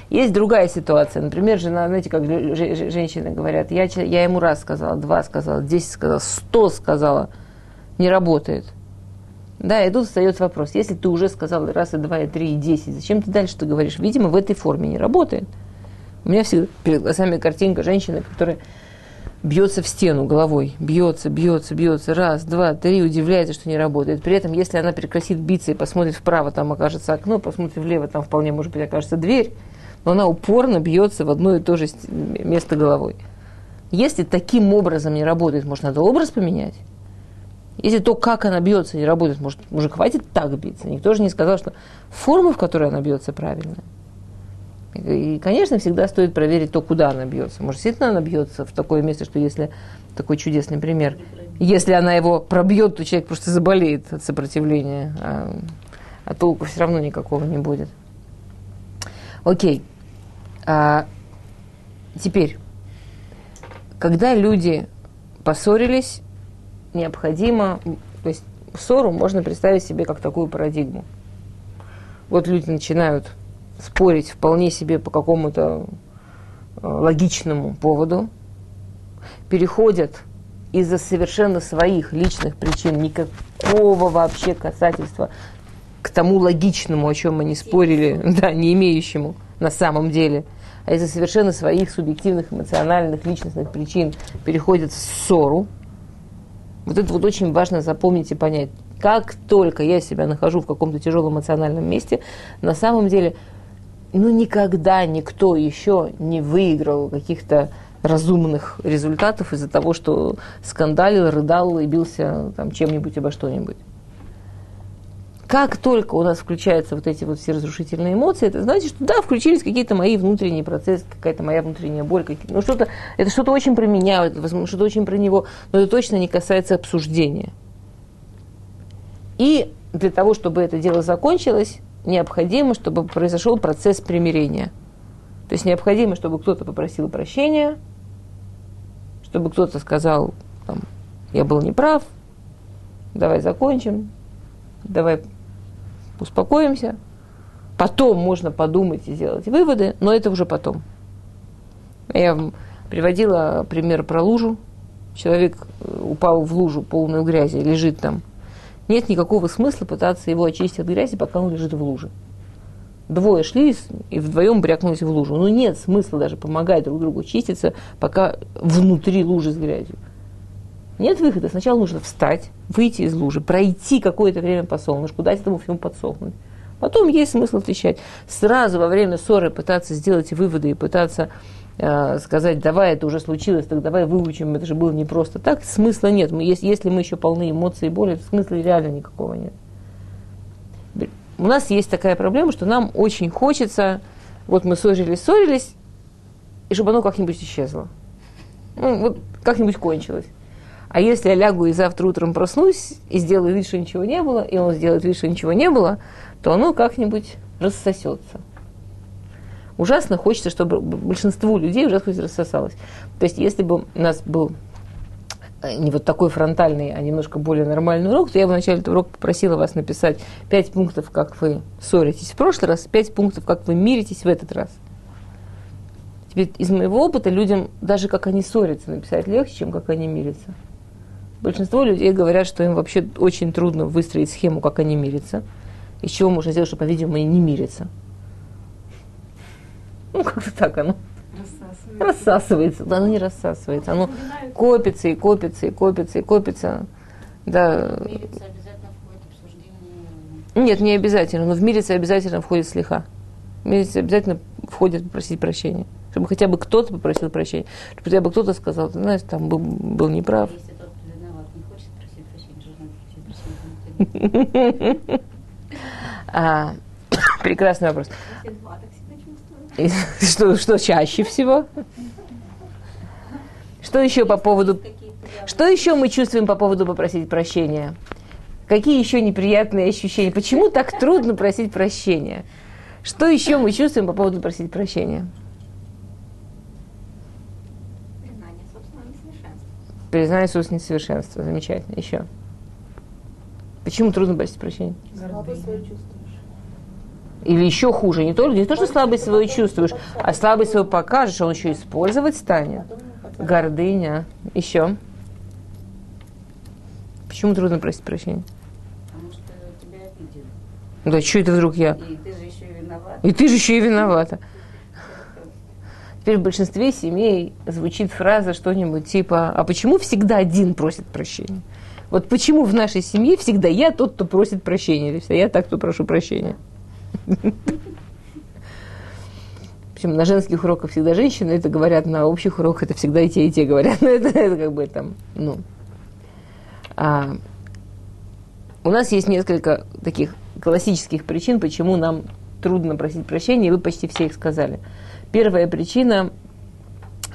Есть другая ситуация. Например, жена, знаете, как женщины говорят, я, я ему раз сказала, два сказала, десять сказала, сто сказала, не работает. Да, и тут встает вопрос, если ты уже сказал раз, и два, и три, и десять, зачем ты дальше ты говоришь? Видимо, в этой форме не работает. У меня всегда перед глазами картинка женщины, которая бьется в стену головой, бьется, бьется, бьется, раз, два, три, удивляется, что не работает. При этом, если она прекратит биться и посмотрит вправо, там окажется окно, посмотрит влево, там вполне может быть окажется дверь, но она упорно бьется в одно и то же место головой. Если таким образом не работает, может, надо образ поменять? Если то, как она бьется, не работает, может, уже хватит так биться. Никто же не сказал, что форма, в которой она бьется, правильная. И, конечно, всегда стоит проверить то, куда она бьется. Может, действительно она бьется в такое место, что если такой чудесный пример, если она его пробьет, то человек просто заболеет от сопротивления, а, а толку все равно никакого не будет. Окей. А, теперь, когда люди поссорились, необходимо, то есть ссору можно представить себе как такую парадигму. Вот люди начинают спорить вполне себе по какому-то э, логичному поводу, переходят из-за совершенно своих личных причин, никакого вообще касательства к тому логичному, о чем они спорили, да, не имеющему на самом деле, а из-за совершенно своих субъективных, эмоциональных, личностных причин переходят в ссору. Вот это вот очень важно запомнить и понять. Как только я себя нахожу в каком-то тяжелом эмоциональном месте, на самом деле ну, никогда никто еще не выиграл каких-то разумных результатов из-за того, что скандалил, рыдал и бился там, чем-нибудь обо что-нибудь. Как только у нас включаются вот эти вот все разрушительные эмоции, это значит, что да, включились какие-то мои внутренние процессы, какая-то моя внутренняя боль, ну что-то, это что-то очень про меня, что-то очень про него, но это точно не касается обсуждения. И для того, чтобы это дело закончилось, необходимо, чтобы произошел процесс примирения. То есть необходимо, чтобы кто-то попросил прощения, чтобы кто-то сказал, там, я был неправ, давай закончим, давай успокоимся. Потом можно подумать и сделать выводы, но это уже потом. Я приводила пример про лужу. Человек э, упал в лужу полную грязи, лежит там – нет никакого смысла пытаться его очистить от грязи, пока он лежит в луже. Двое шли и вдвоем брякнулись в лужу. Ну нет смысла даже помогать друг другу чиститься, пока внутри лужи с грязью. Нет выхода. Сначала нужно встать, выйти из лужи, пройти какое-то время по солнышку, дать этому всему подсохнуть. Потом есть смысл отвечать. Сразу во время ссоры пытаться сделать выводы и пытаться э, сказать, давай, это уже случилось, так давай выучим, это же было не просто так, смысла нет. Мы, если, если мы еще полны эмоций и боли, смысла реально никакого нет. У нас есть такая проблема, что нам очень хочется, вот мы ссорились, ссорились, и чтобы оно как-нибудь исчезло. Ну, вот как-нибудь кончилось. А если я лягу и завтра утром проснусь и сделаю вид, что ничего не было, и он сделает вид, что ничего не было, то оно как-нибудь рассосется. Ужасно хочется, чтобы большинству людей ужасно рассосалось. То есть, если бы у нас был э, не вот такой фронтальный, а немножко более нормальный урок, то я в начале этого урока попросила вас написать пять пунктов, как вы ссоритесь в прошлый раз, пять пунктов, как вы миритесь в этот раз. Теперь из моего опыта людям даже как они ссорятся написать легче, чем как они мирятся. Большинство людей говорят, что им вообще очень трудно выстроить схему, как они мирятся. Из чего можно сделать, чтобы, по-видимому, они не мирятся. Ну, как-то так оно Рассасывается. рассасывается. Да, оно не рассасывается. Оно копится и копится и копится и копится. Да. Нет, не обязательно. Но в мириться обязательно входит слеха. В мириться обязательно входит попросить прощения. Чтобы хотя бы кто-то попросил прощения. Чтобы хотя бы кто-то сказал, ты знаешь, там был, был неправ. Если тот, кто виноват, не хочет просить прощения, же надо просить прощения. А, прекрасный вопрос. Что, что чаще всего? Что еще по поводу... Что еще мы чувствуем по поводу попросить прощения? Какие еще неприятные ощущения? Почему так трудно просить прощения? Что еще мы чувствуем по поводу просить прощения? Признание собственного несовершенства. Признание собственного несовершенства. Замечательно. Еще. Почему трудно просить прощения? Слабость свою чувствуешь. Или еще хуже, не то, не то, что слабость свою чувствуешь, а слабость свою покажешь, он еще использовать станет. Гордыня. Еще. Почему трудно просить прощения? Потому что тебя обидели. Да что это вдруг я? И ты же еще и виноват. И ты же еще и виновата. Теперь в большинстве семей звучит фраза что-нибудь типа «А почему всегда один просит прощения?» Вот почему в нашей семье всегда я тот, кто просит прощения, или всегда я так, кто прошу прощения? Причем на женских уроках всегда женщины это говорят, на общих уроках это всегда и те, и те говорят. Но это, это как бы там, ну. А, у нас есть несколько таких классических причин, почему нам трудно просить прощения, и вы почти все их сказали. Первая причина,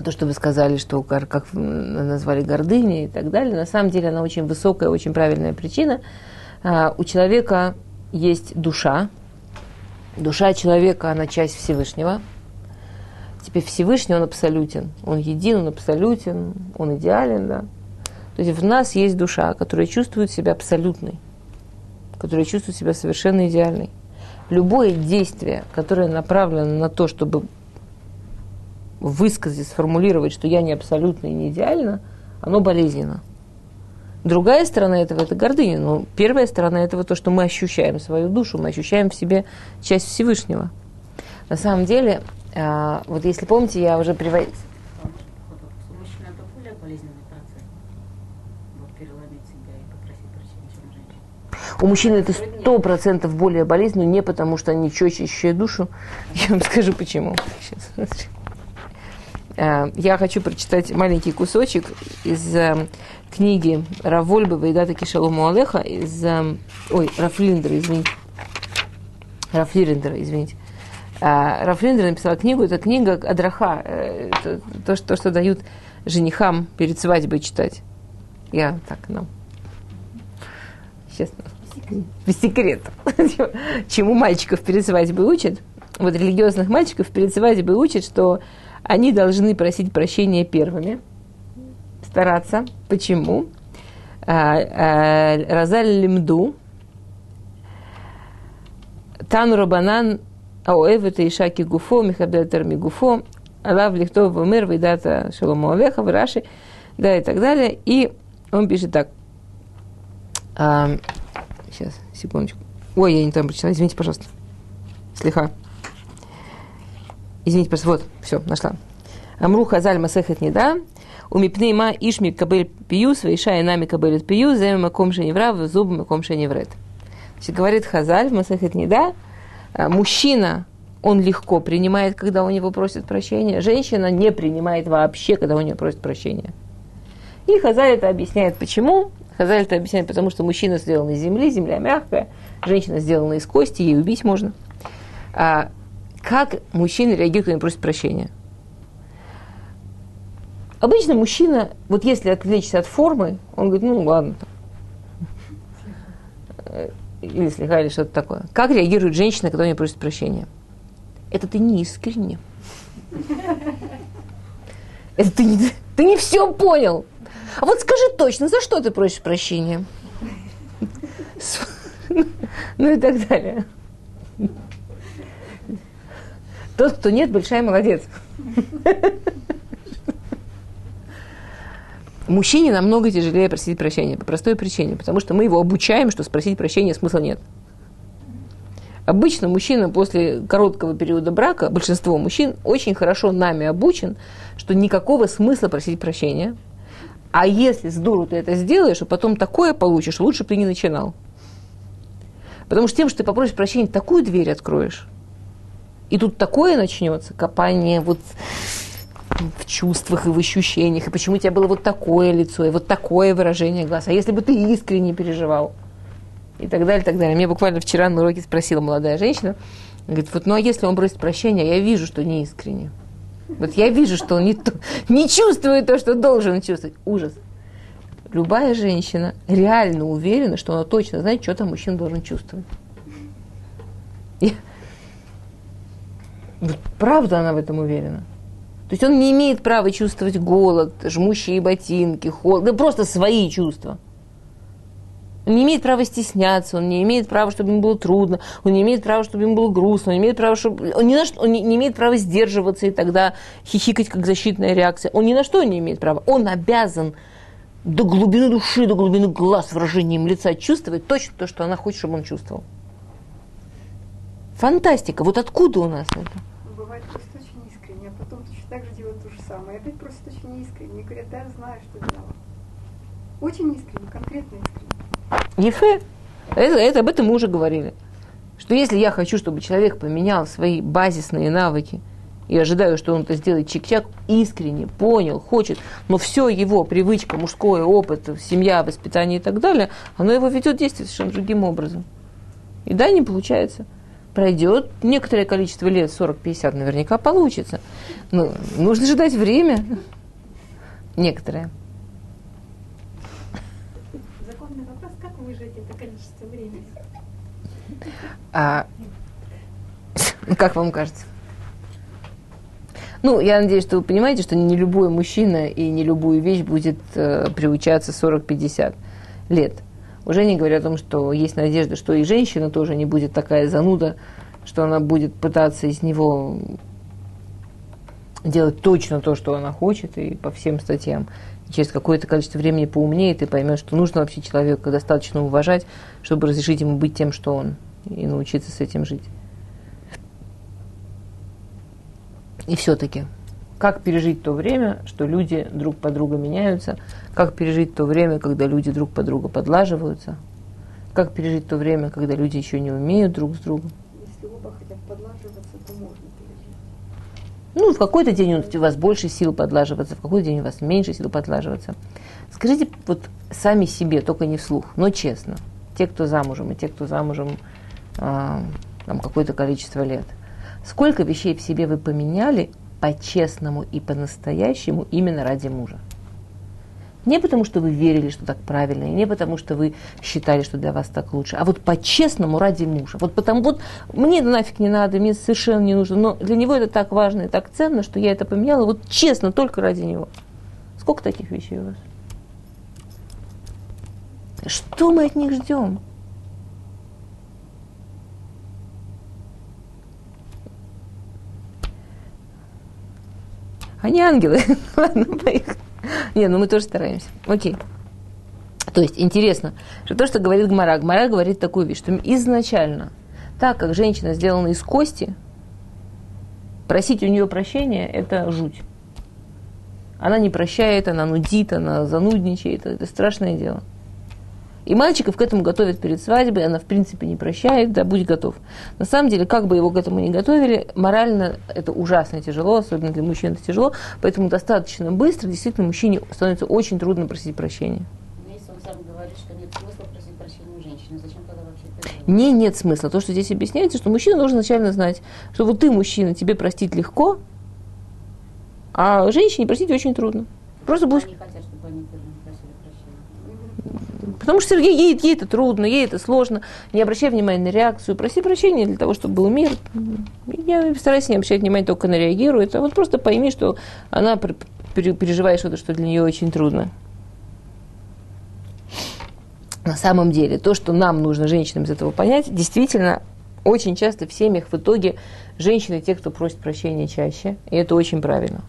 то, что вы сказали, что как назвали гордыня и так далее, на самом деле она очень высокая, очень правильная причина. А, у человека есть душа. Душа человека, она часть Всевышнего. Теперь Всевышний, он абсолютен. Он един, он абсолютен, он идеален, да. То есть в нас есть душа, которая чувствует себя абсолютной, которая чувствует себя совершенно идеальной. Любое действие, которое направлено на то, чтобы высказать, сформулировать, что я не абсолютно и не идеально, оно болезненно. Другая сторона этого – это гордыня. Но первая сторона этого – то, что мы ощущаем свою душу, мы ощущаем в себе часть Всевышнего. На самом деле, а, вот если помните, я уже приводила... У мужчин это более болезненный процесс. Вот переломить себя и попросить прощения, чем у женщин. У мужчин это сто процентов более болезненно, не потому что они ощущают душу. Я вам скажу почему. Сейчас, Я хочу прочитать маленький кусочек из э, книги Равольба Вейдата Кишалому Алеха из... э, Ой, Рафлиндера, извините. Рафлиндера, извините. Рафлиндер написал книгу, это книга Адраха, э, это то, что, то, что дают женихам перед свадьбой читать. Я так, ну, честно, без секрета. Чему мальчиков перед свадьбой учат? Вот религиозных мальчиков перед свадьбой учат, что они должны просить прощения первыми, стараться. Почему? А, а, Разаль лимду, Тану Рабанан, Аоэвета Ишаки Гуфо, Михабдатер Мигуфо, Алав Лихтов Вамер, Вейдата Шалому Алеха, Враши, да, и так далее. И он пишет так. А, сейчас, секундочку. Ой, я не там прочитала, извините, пожалуйста. Слегка. Извините, просто вот, все, нашла. Амру Хазаль Масехет Неда, у мипней ма ишми кабель пиюс, вейша и нами кабелет пиюс, зэм маком шеневра, зубы маком шеневрет. Значит, говорит Хазаль в Масехет Неда, а, мужчина, он легко принимает, когда у него просят прощения. Женщина не принимает вообще, когда у нее просят прощения. И Хазаль это объясняет почему. Хазаль это объясняет, потому что мужчина сделан из земли, земля мягкая, женщина сделана из кости, ей убить можно. А как мужчина реагирует, когда просит прощения? Обычно мужчина, вот если отвлечься от формы, он говорит, ну ладно, или слегка, или что-то такое. Как реагирует женщина, когда у нее просит прощения? Это ты не искренне. Это ты не, ты не все понял. А вот скажи точно, за что ты просишь прощения? Ну и так далее. Тот, кто нет, большая молодец. Мужчине намного тяжелее просить прощения по простой причине, потому что мы его обучаем, что спросить прощения смысла нет. Обычно мужчина после короткого периода брака, большинство мужчин очень хорошо нами обучен, что никакого смысла просить прощения. А если с дуру ты это сделаешь, а потом такое получишь, лучше бы ты не начинал. Потому что тем, что ты попросишь прощения, такую дверь откроешь. И тут такое начнется, копание вот в чувствах и в ощущениях, и почему у тебя было вот такое лицо, и вот такое выражение глаз, а если бы ты искренне переживал, и так далее, и так далее. Мне буквально вчера на уроке спросила молодая женщина, говорит, вот, ну а если он просит прощения, я вижу, что не искренне. Вот я вижу, что он не, то, не чувствует то, что должен чувствовать. Ужас. Любая женщина реально уверена, что она точно знает, что там мужчина должен чувствовать. Вот правда она в этом уверена. То есть он не имеет права чувствовать голод, жмущие ботинки, холод, да просто свои чувства. Он не имеет права стесняться, он не имеет права, чтобы ему было трудно, он не имеет права, чтобы ему было грустно, он не имеет права, чтобы... он, ни на что, он не, не имеет права сдерживаться и тогда хихикать как защитная реакция. Он ни на что не имеет права. Он обязан до глубины души, до глубины глаз, выражением лица чувствовать точно то, что она хочет, чтобы он чувствовал. Фантастика. Вот откуда у нас это? Бывает просто очень искренне, а потом точно так же делают то же самое. И опять просто говорят, да, знаю, что виноват. Очень искренне, конкретно искренне. Ефе. Это, это, об этом мы уже говорили. Что если я хочу, чтобы человек поменял свои базисные навыки, и ожидаю, что он это сделает чик-чак, искренне, понял, хочет, но все его привычка, мужской опыт, семья, воспитание и так далее, оно его ведет действовать совершенно другим образом. И да, не получается. Пройдет некоторое количество лет, 40-50, наверняка получится. Но нужно же дать время. Некоторое. Законный вопрос, как выжить это количество времени? А, как вам кажется? Ну, я надеюсь, что вы понимаете, что не любой мужчина и не любую вещь будет э, приучаться 40-50 лет. Уже не говоря о том, что есть надежда, что и женщина тоже не будет такая зануда, что она будет пытаться из него делать точно то, что она хочет, и по всем статьям. Через какое-то количество времени поумнеет и поймет, что нужно вообще человека достаточно уважать, чтобы разрешить ему быть тем, что он, и научиться с этим жить. И все-таки, как пережить то время, что люди друг по другу меняются, как пережить то время, когда люди друг по другу подлаживаются, как пережить то время, когда люди еще не умеют друг с другом. Если оба хотят подлаживаться, то можно пережить. Ну, в какой-то день у вас больше сил подлаживаться, в какой-то день у вас меньше сил подлаживаться. Скажите вот сами себе, только не вслух, но честно. Те, кто замужем, и те, кто замужем а, там какое-то количество лет – Сколько вещей в себе вы поменяли по-честному и по-настоящему именно ради мужа? Не потому, что вы верили, что так правильно, и не потому, что вы считали, что для вас так лучше, а вот по-честному ради мужа. Вот потому вот мне это нафиг не надо, мне совершенно не нужно, но для него это так важно и так ценно, что я это поменяла вот честно, только ради него. Сколько таких вещей у вас? Что мы от них ждем? Они ангелы. Ладно, поехали. Не, ну мы тоже стараемся. Окей. То есть интересно, что то, что говорит Гмара, Гмара говорит такую вещь, что изначально, так как женщина сделана из кости, просить у нее прощения – это жуть. Она не прощает, она нудит, она занудничает, это страшное дело. И мальчиков к этому готовят перед свадьбой, она в принципе не прощает, да, будь готов. На самом деле, как бы его к этому не готовили, морально это ужасно тяжело, особенно для мужчин это тяжело, поэтому достаточно быстро действительно мужчине становится очень трудно просить прощения. Но если он сам говорит, что нет смысла просить прощения у женщины, зачем тогда вообще это делать? Не нет смысла. То, что здесь объясняется, что мужчина должен изначально знать, что вот ты, мужчина, тебе простить легко, а женщине простить очень трудно. Просто будь Они хотят, чтобы они. Потому что Сергей, ей, ей это трудно, ей это сложно. Не обращай внимания на реакцию. Проси прощения для того, чтобы был мир. Я стараюсь не обращать внимания только на реагирую. Это вот просто пойми, что она пер- пере- переживает что-то, что для нее очень трудно. На самом деле, то, что нам нужно женщинам из этого понять, действительно, очень часто в семьях в итоге женщины те, кто просит прощения чаще. И это очень правильно.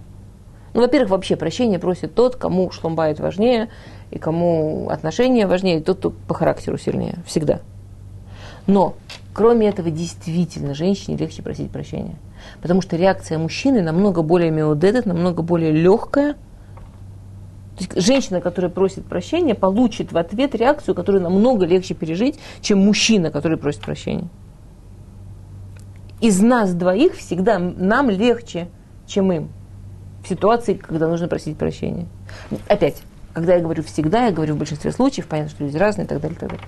Ну, во-первых, вообще прощение просит тот, кому шломбайт важнее, и кому отношения важнее, тот, кто по характеру сильнее. Всегда. Но, кроме этого, действительно, женщине легче просить прощения. Потому что реакция мужчины намного более меодедет, намного более легкая. То есть женщина, которая просит прощения, получит в ответ реакцию, которую намного легче пережить, чем мужчина, который просит прощения. Из нас двоих всегда нам легче, чем им в ситуации, когда нужно просить прощения. Опять, когда я говорю всегда, я говорю в большинстве случаев, понятно, что люди разные и так далее, и так далее.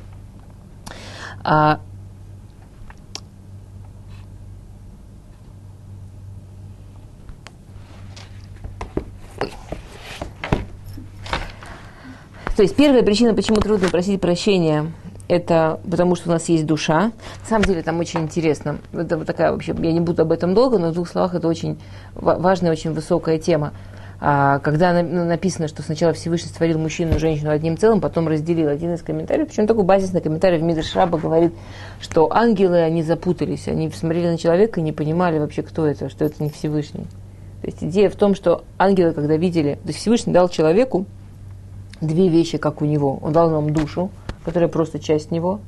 А, То есть первая причина, почему трудно просить прощения, это потому что у нас есть душа. На самом деле там очень интересно. Это вот такая вообще, я не буду об этом долго, но в двух словах это очень ва- важная, очень высокая тема. А, когда ну, написано, что сначала Всевышний створил мужчину и женщину одним целым, потом разделил один из комментариев, причем такой базисный комментарий в Мидрш Раба говорит, что ангелы, они запутались, они смотрели на человека и не понимали вообще, кто это, что это не Всевышний. То есть идея в том, что ангелы, когда видели, то есть Всевышний дал человеку две вещи, как у него. Он дал нам душу, которая просто часть него,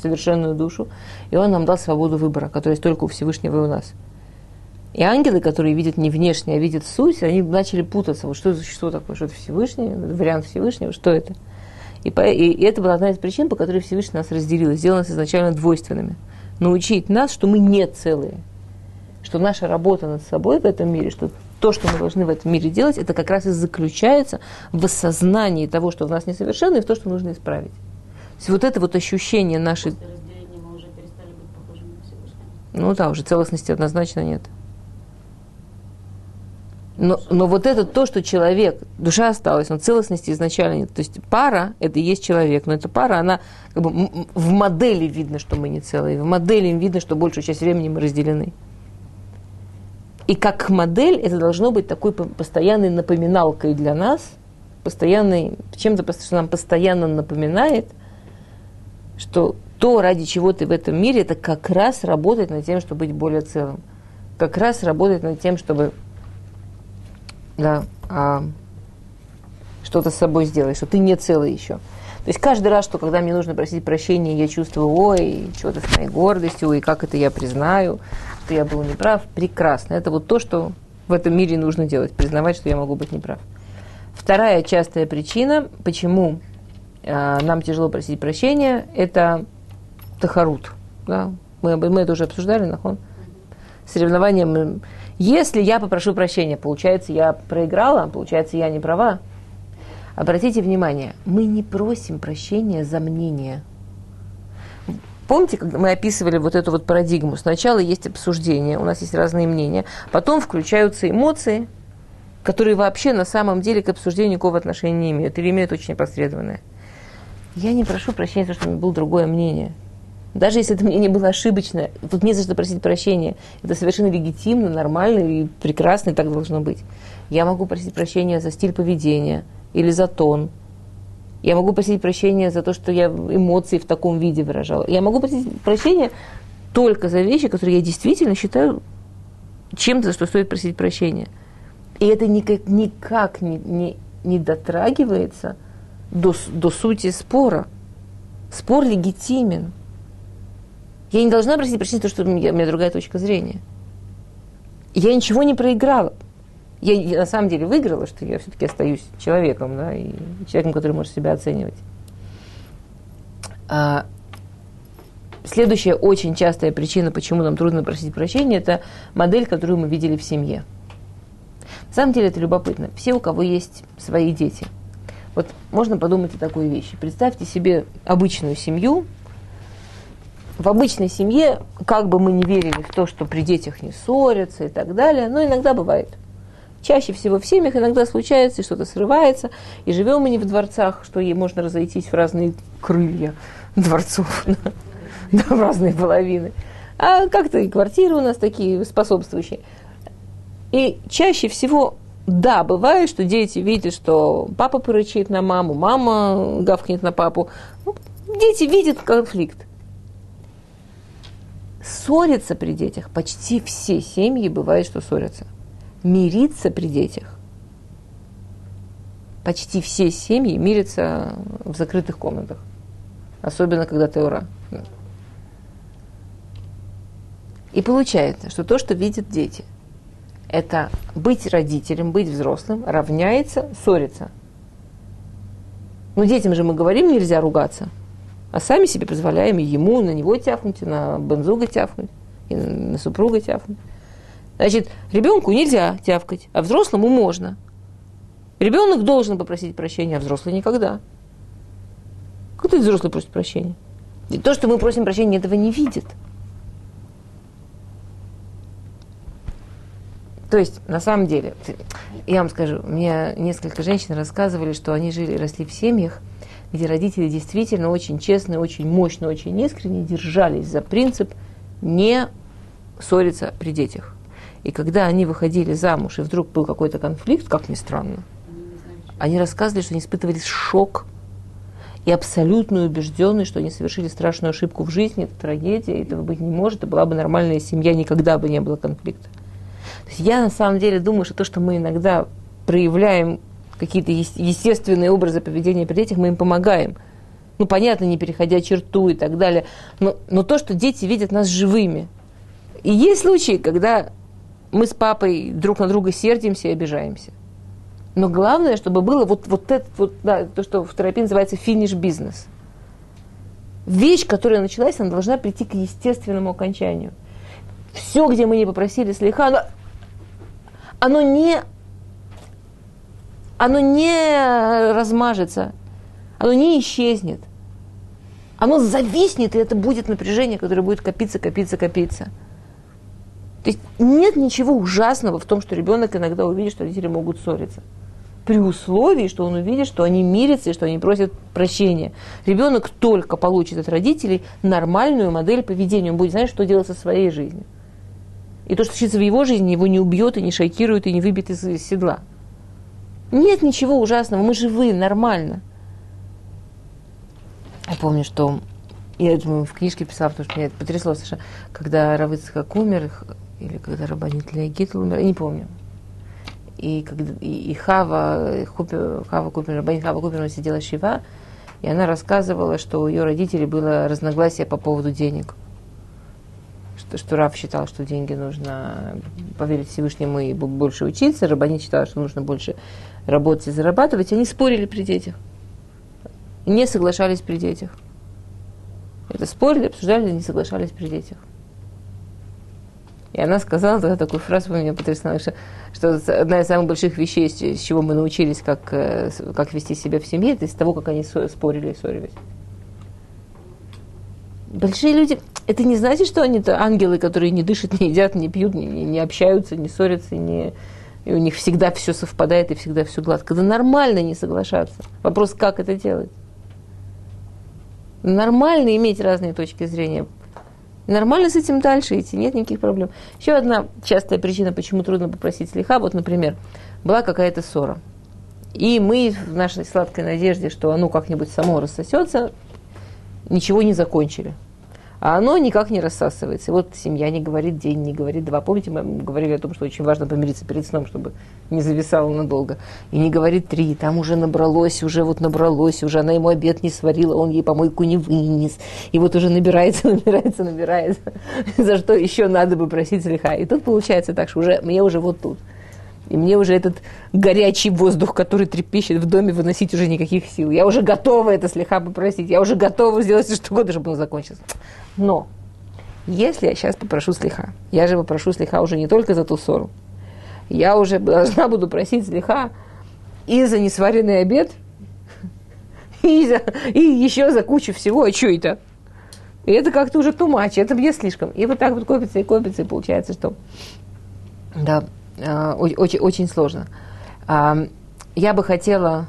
совершенную душу, и он нам дал свободу выбора, которая есть только у Всевышнего и у нас. И ангелы, которые видят не внешне, а видят суть, они начали путаться. Вот что за существо такое? Что это Всевышний? Вариант Всевышнего? Что это? И, по, и, и это была одна из причин, по которой Всевышний нас разделил, сделал нас изначально двойственными. Научить нас, что мы не целые. Что наша работа над собой в этом мире, что то, что мы должны в этом мире делать, это как раз и заключается в осознании того, что в нас несовершенно, и в то, что нужно исправить. То есть вот это вот ощущение нашей... После разделения мы уже перестали быть похожими на Всевышнего. Ну да, уже целостности однозначно нет. Но, но вот это то, что человек, душа осталась, он целостности изначально нет. То есть пара – это и есть человек, но эта пара, она как бы в модели видно, что мы не целые, в модели им видно, что большую часть времени мы разделены. И как модель это должно быть такой по- постоянной напоминалкой для нас, постоянной, чем-то, что нам постоянно напоминает, что то, ради чего ты в этом мире, это как раз работать над тем, чтобы быть более целым. Как раз работать над тем, чтобы да, а, что-то с собой сделать, что ты не целый еще. То есть каждый раз, что когда мне нужно просить прощения, я чувствую, ой, что-то с моей гордостью, ой, как это я признаю, что я был неправ, прекрасно. Это вот то, что в этом мире нужно делать, признавать, что я могу быть неправ. Вторая частая причина, почему э, нам тяжело просить прощения, это тахарут. Да? Мы, мы это уже обсуждали, нахон. Соревнования. Если я попрошу прощения, получается, я проиграла, получается, я не права. Обратите внимание, мы не просим прощения за мнение. Помните, когда мы описывали вот эту вот парадигму? Сначала есть обсуждение, у нас есть разные мнения, потом включаются эмоции, которые вообще на самом деле к обсуждению никакого отношения не имеют или имеют очень опосредованное. Я не прошу прощения то, что у меня было другое мнение. Даже если это мнение было ошибочное, тут не за что просить прощения. Это совершенно легитимно, нормально и прекрасно, и так должно быть. Я могу просить прощения за стиль поведения или за тон. Я могу просить прощения за то, что я эмоции в таком виде выражала. Я могу просить прощения только за вещи, которые я действительно считаю чем-то, за что стоит просить прощения. И это никак, никак не, не, не дотрагивается до, до сути спора. Спор легитимен. Я не должна просить прощения то, что у меня, у меня другая точка зрения. Я ничего не проиграла. Я, я на самом деле выиграла, что я все-таки остаюсь человеком, да, и человеком, который может себя оценивать. А, следующая очень частая причина, почему нам трудно просить прощения, это модель, которую мы видели в семье. На самом деле это любопытно. Все, у кого есть свои дети. Вот можно подумать о такой вещи. Представьте себе обычную семью. В обычной семье, как бы мы не верили в то, что при детях не ссорятся и так далее, но иногда бывает. Чаще всего в семьях иногда случается, и что-то срывается, и живем мы не в дворцах, что ей можно разойтись в разные крылья дворцов, да, в разные половины. А как-то и квартиры у нас такие способствующие. И чаще всего, да, бывает, что дети видят, что папа порычит на маму, мама гавкнет на папу. Ну, дети видят конфликт. Ссориться при детях. Почти все семьи бывает, что ссорятся. Мириться при детях. Почти все семьи мирятся в закрытых комнатах. Особенно, когда ты ура. И получается, что то, что видят дети – это быть родителем, быть взрослым, равняется ссориться. Ну, детям же мы говорим, нельзя ругаться. А сами себе позволяем и ему, на него тяфнуть, и на бензуга тяфнуть, и на супруга тяфнуть. Значит, ребенку нельзя тявкать, а взрослому можно. Ребенок должен попросить прощения, а взрослый никогда. Кто это взрослый просит прощения? И то, что мы просим прощения, этого не видит. То есть, на самом деле, я вам скажу, мне несколько женщин рассказывали, что они жили, росли в семьях, где родители действительно очень честно, очень мощно, очень искренне держались за принцип не ссориться при детях. И когда они выходили замуж, и вдруг был какой-то конфликт, как ни странно, они рассказывали, что они испытывали шок и абсолютную убежденность, что они совершили страшную ошибку в жизни, это трагедия, этого быть не может, это была бы нормальная семья, никогда бы не было конфликта. Я на самом деле думаю, что то, что мы иногда проявляем какие-то естественные образы поведения при детях, мы им помогаем. Ну, понятно, не переходя черту и так далее. Но, но то, что дети видят нас живыми. И есть случаи, когда мы с папой друг на друга сердимся и обижаемся. Но главное, чтобы было вот, вот это, вот, да, то, что в терапии называется финиш бизнес. Вещь, которая началась, она должна прийти к естественному окончанию. Все, где мы не попросили слегка, оно оно не, оно не размажется, оно не исчезнет. Оно зависнет, и это будет напряжение, которое будет копиться, копиться, копиться. То есть нет ничего ужасного в том, что ребенок иногда увидит, что родители могут ссориться. При условии, что он увидит, что они мирятся и что они просят прощения. Ребенок только получит от родителей нормальную модель поведения. Он будет знать, что делать со своей жизнью. И то, что случится в его жизни, его не убьет и не шокирует и не выбьет из, седла. Нет ничего ужасного, мы живы, нормально. Я помню, что я думаю, в книжке писала, потому что меня это потрясло совершенно, когда Равыцхак умер, или когда Рабанит Леогитл умер, я не помню. И, когда, и, и Хава, Купер, Хава Купер, Рабанит Хава Купер сидела Шива, и она рассказывала, что у ее родителей было разногласие по поводу денег что, что Раф считал, что деньги нужно поверить Всевышнему и больше учиться, Рабанит считал, что нужно больше работать и зарабатывать, они спорили при детях. Не соглашались при детях. Это спорили, обсуждали, не соглашались при детях. И она сказала тогда такую фразу, меня потрясла, что, что одна из самых больших вещей, с чего мы научились, как, э, как вести себя в семье, это из того, как они спорили и ссорились. Большие люди, это не значит, что они то ангелы, которые не дышат, не едят, не пьют, не, не общаются, не ссорятся, не, и у них всегда все совпадает и всегда все гладко. Это нормально не соглашаться. Вопрос, как это делать? Нормально иметь разные точки зрения. Нормально с этим дальше идти, нет никаких проблем. Еще одна частая причина, почему трудно попросить слеха, вот, например, была какая-то ссора. И мы в нашей сладкой надежде, что оно как-нибудь само рассосется, ничего не закончили а оно никак не рассасывается. И вот семья не говорит день, не говорит два. Помните, мы говорили о том, что очень важно помириться перед сном, чтобы не зависало надолго. И не говорит три, там уже набралось, уже вот набралось, уже она ему обед не сварила, он ей помойку не вынес. И вот уже набирается, набирается, набирается. За что еще надо бы просить слегка. И тут получается так, что уже мне уже вот тут. И мне уже этот горячий воздух, который трепещет в доме, выносить уже никаких сил. Я уже готова это слегка попросить. Я уже готова сделать все, что угодно, чтобы он закончился. Но если я сейчас попрошу слегка, я же попрошу слегка уже не только за ту ссору, я уже должна буду просить слегка и за несваренный обед, и, за, и еще за кучу всего. А что это? И это как-то уже тумач, это мне слишком. И вот так вот копится и копится, и получается, что да, очень, очень сложно. Я бы хотела...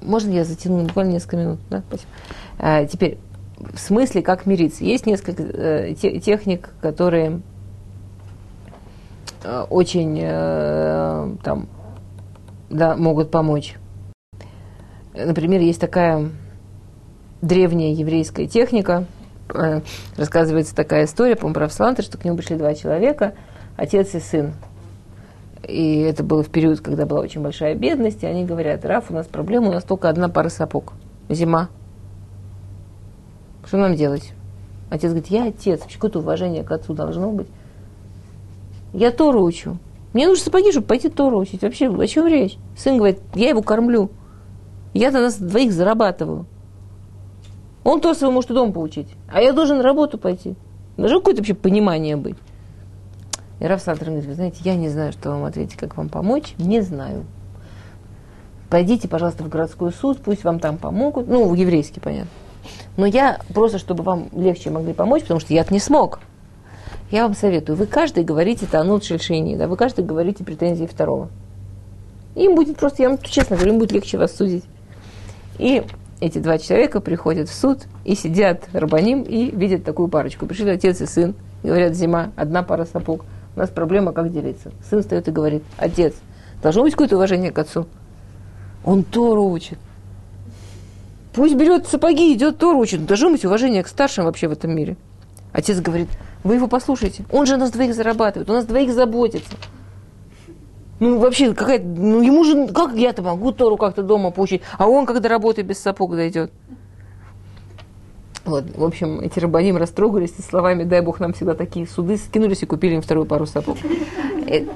Можно я затяну буквально несколько минут? Да, спасибо. А, теперь, в смысле, как мириться? Есть несколько э, техник, которые э, очень э, там, да, могут помочь. Например, есть такая древняя еврейская техника, рассказывается такая история, по-моему, про Авсланта, что к нему пришли два человека, отец и сын. И это было в период, когда была очень большая бедность, и они говорят, Раф, у нас проблема, у нас только одна пара сапог. Зима. Что нам делать? Отец говорит, я отец, какое-то уважение к отцу должно быть. Я Тору учу. Мне нужны сапоги, чтобы пойти Тору учить. Вообще, о чем речь? Сын говорит, я его кормлю. Я-то нас двоих зарабатываю. Он то своего может и дома поучить. А я должен на работу пойти. Должно какое-то вообще понимание быть. И Раф Салтер говорит, вы знаете, я не знаю, что вам ответить, как вам помочь, не знаю. Пойдите, пожалуйста, в городской суд, пусть вам там помогут. Ну, еврейский, понятно. Но я просто, чтобы вам легче могли помочь, потому что я-то не смог. Я вам советую, вы каждый говорите танут шельшини, да, вы каждый говорите претензии второго. Им будет просто, я вам честно говорю, им будет легче вас судить. И эти два человека приходят в суд и сидят рабаним и видят такую парочку. Пришли отец и сын, говорят, зима, одна пара сапог. У нас проблема, как делиться. Сын встает и говорит, отец, должно быть какое-то уважение к отцу. Он Тору учит. Пусть берет сапоги, идет Тору учит. Должно быть уважение к старшим вообще в этом мире. Отец говорит, вы его послушайте. Он же нас двоих зарабатывает, он нас двоих заботится. Ну, вообще, какая ну, ему же, как я-то могу Тору как-то дома поучить, а он, когда работает без сапог, дойдет. Вот, в общем, эти рабаним растрогались и словами «дай Бог нам всегда такие суды», скинулись и купили им вторую пару сапог. Э,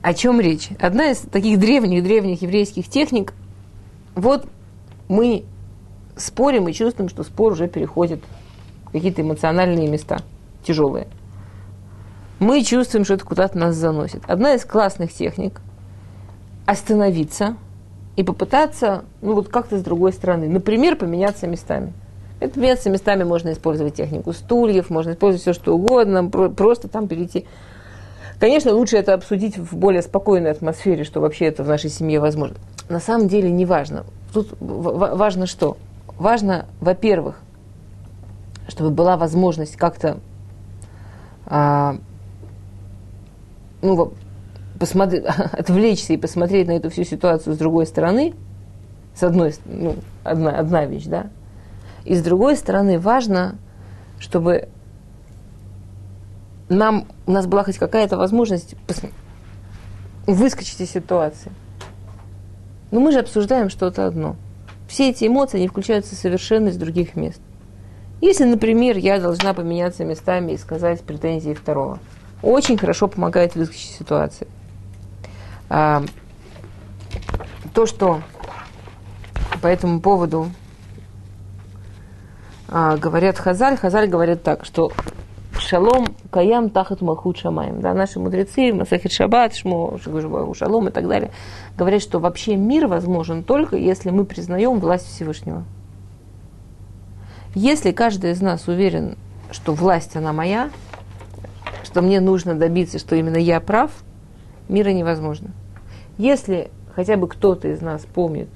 о чем речь? Одна из таких древних-древних еврейских техник, вот мы спорим и чувствуем, что спор уже переходит в какие-то эмоциональные места, тяжелые – мы чувствуем, что это куда-то нас заносит. Одна из классных техник – остановиться и попытаться, ну вот как-то с другой стороны. Например, поменяться местами. Это поменяться местами можно использовать технику стульев, можно использовать все, что угодно, просто там перейти. Конечно, лучше это обсудить в более спокойной атмосфере, что вообще это в нашей семье возможно. На самом деле не важно. Тут важно что? Важно, во-первых, чтобы была возможность как-то а, ну, посмотреть, отвлечься и посмотреть на эту всю ситуацию с другой стороны, с одной, ну, одна, одна вещь, да, и с другой стороны важно, чтобы нам, у нас была хоть какая-то возможность выскочить из ситуации. Но мы же обсуждаем что-то одно. Все эти эмоции, они включаются совершенно из других мест. Если, например, я должна поменяться местами и сказать претензии второго – очень хорошо помогает выскочить из ситуации. А, то, что по этому поводу а, говорят Хазаль, Хазаль говорят так, что шалом каям тахат махут шамаем. Да, наши мудрецы, Масахит Шаббат, Шмо, Шалом и так далее, говорят, что вообще мир возможен только если мы признаем власть Всевышнего. Если каждый из нас уверен, что власть она моя, что мне нужно добиться, что именно я прав, мира невозможно. Если хотя бы кто-то из нас помнит,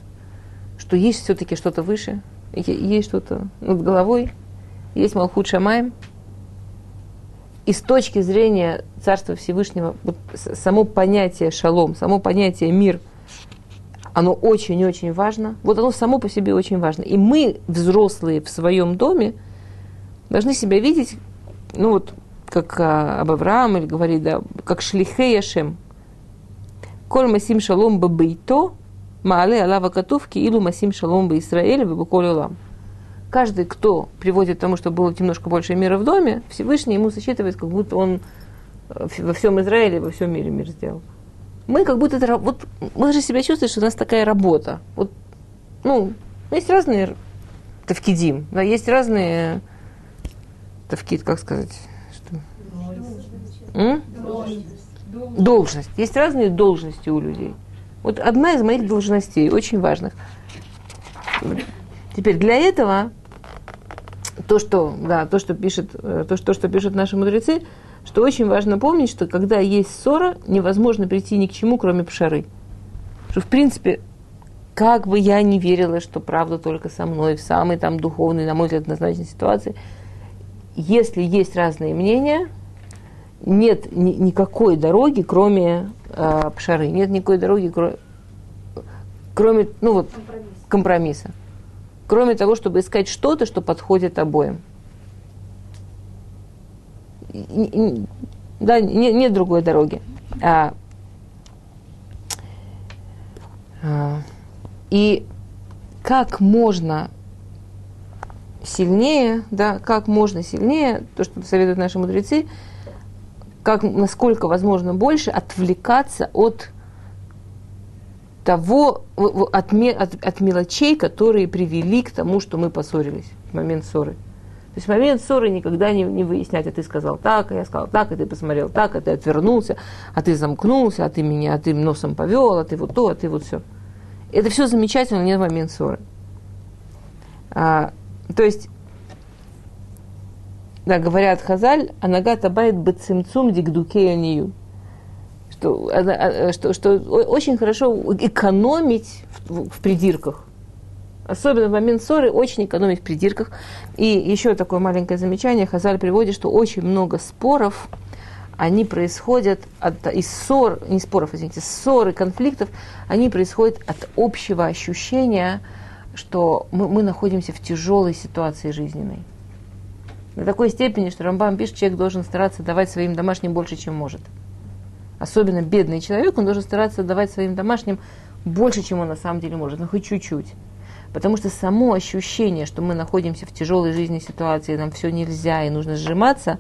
что есть все-таки что-то выше, есть что-то над головой, есть Малхут Шамаем, и с точки зрения Царства Всевышнего, вот само понятие шалом, само понятие мир, оно очень-очень важно. Вот оно само по себе очень важно. И мы, взрослые в своем доме, должны себя видеть, ну вот, как а, об Авраам, говорит, да, как шлихе Яшем. Коль масим шалом бабейто, маале алава катувки, илу масим шалом Израиле, бабуколь улам. Каждый, кто приводит к тому, что было немножко больше мира в доме, Всевышний ему сосчитывает, как будто он э, во всем Израиле, во всем мире мир сделал. мы как будто это, вот мы же себя чувствуем, что у нас такая работа. Вот, ну, есть разные тавкидим, да, есть разные тавкид, как сказать, что? М? Должность. Есть разные должности у людей. Вот одна из моих должностей, очень важных. Теперь для этого то, что, да, то, что пишет, э, то, что, что пишут наши мудрецы, что очень важно помнить, что когда есть ссора, невозможно прийти ни к чему, кроме пшары. Что, в принципе, как бы я не верила, что правда только со мной, в самой там духовной, на мой взгляд, однозначной ситуации, если есть разные мнения, нет ни- никакой дороги, кроме э, пшары, нет никакой дороги, кроме, кроме ну вот, Компромисс. компромисса. Кроме того, чтобы искать что-то, что подходит обоим. И- Да, не- нет другой дороги. А, а, и как можно сильнее, да, как можно сильнее, то, что советуют наши мудрецы, как, насколько возможно больше отвлекаться от того, от, от- от мелочей, которые привели к тому, что мы поссорились в момент ссоры. То есть в момент ссоры никогда не, не выяснять, а ты сказал так, а я сказал так, а ты посмотрел так, а ты отвернулся, а ты замкнулся, а ты меня, а ты носом повел, а ты вот то, а ты вот все. Это все замечательно, не в момент ссоры. А, то есть, да, говорят Хазаль, анагата байт бацимцум дигдукея нию что, она- а, что, что о- очень хорошо экономить в, в придирках. Особенно в момент ссоры очень экономить в придирках. И еще такое маленькое замечание. Хазаль приводит, что очень много споров, они происходят от, из ссор, не споров, извините, ссор и конфликтов, они происходят от общего ощущения, что мы, мы находимся в тяжелой ситуации жизненной. До такой степени, что Рамбам пишет, человек должен стараться давать своим домашним больше, чем может особенно бедный человек, он должен стараться давать своим домашним больше, чем он на самом деле может, ну хоть чуть-чуть. Потому что само ощущение, что мы находимся в тяжелой жизненной ситуации, нам все нельзя и нужно сжиматься,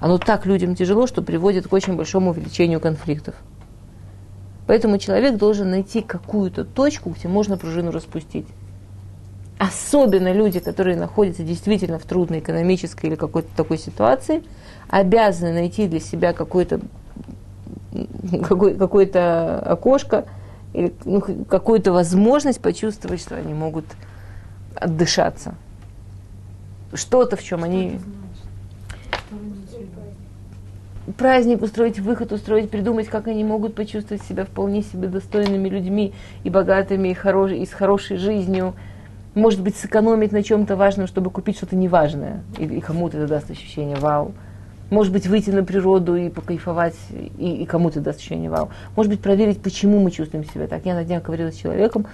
оно так людям тяжело, что приводит к очень большому увеличению конфликтов. Поэтому человек должен найти какую-то точку, где можно пружину распустить. Особенно люди, которые находятся действительно в трудной экономической или какой-то такой ситуации, обязаны найти для себя какой-то какой, какое-то окошко или ну, какую-то возможность почувствовать, что они могут отдышаться. Что-то, в чем они... Праздник устроить, выход устроить, придумать, как они могут почувствовать себя вполне себе достойными людьми и богатыми, и, хорош, и с хорошей жизнью. Может быть, сэкономить на чем-то важном, чтобы купить что-то неважное. И, и кому-то это даст ощущение «вау». Может быть, выйти на природу и покайфовать, и, и кому-то даст ощущение вау. Может быть, проверить, почему мы чувствуем себя так. Я на днях говорила с человеком,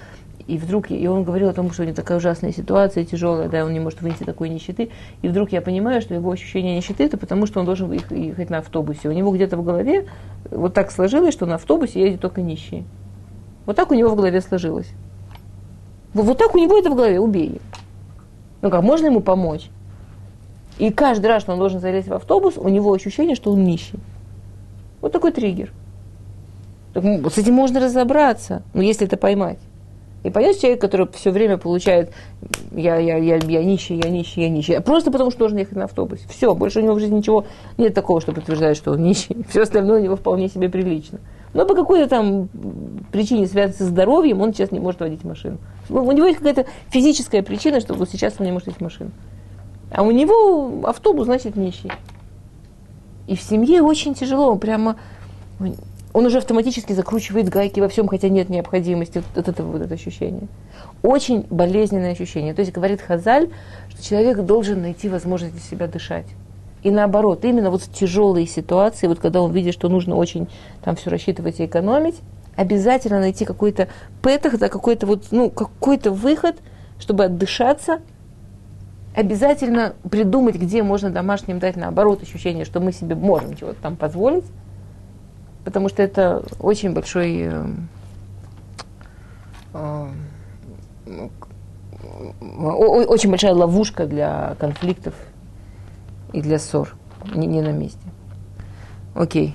и вдруг, и он говорил о том, что у него такая ужасная ситуация, тяжелая, да, он не может вынести такой нищеты. И вдруг я понимаю, что его ощущение нищеты, это потому, что он должен ехать, на автобусе. У него где-то в голове вот так сложилось, что на автобусе едет только нищие. Вот так у него в голове сложилось. Вот, так у него это в голове, убей. Ну как, можно ему помочь? И каждый раз, что он должен залезть в автобус, у него ощущение, что он нищий. Вот такой триггер. Так, ну, с этим можно разобраться, ну, если это поймать. И понять человек, который все время получает я, я, я, я нищий, я нищий, я нищий. Просто потому, что должен ехать на автобусе. Все, больше у него в жизни ничего нет такого, что подтверждает, что он нищий. Все остальное у него вполне себе прилично. Но по какой-то там причине, связанной со здоровьем, он сейчас не может водить машину. У него есть какая-то физическая причина, что вот сейчас он не может водить машину. А у него автобус, значит, нищий. И в семье очень тяжело, прямо он уже автоматически закручивает гайки во всем, хотя нет необходимости вот, вот этого вот это ощущение. Очень болезненное ощущение. То есть говорит Хазаль, что человек должен найти возможность для себя дышать. И наоборот, именно вот в тяжелые ситуации, вот когда он видит, что нужно очень там все рассчитывать и экономить, обязательно найти какой-то петах, да, какой-то вот, ну, какой-то выход, чтобы отдышаться, обязательно придумать, где можно домашним дать наоборот ощущение, что мы себе можем чего-то там позволить, потому что это очень большой, э, э, очень большая ловушка для конфликтов и для ссор, не, не на месте. Окей.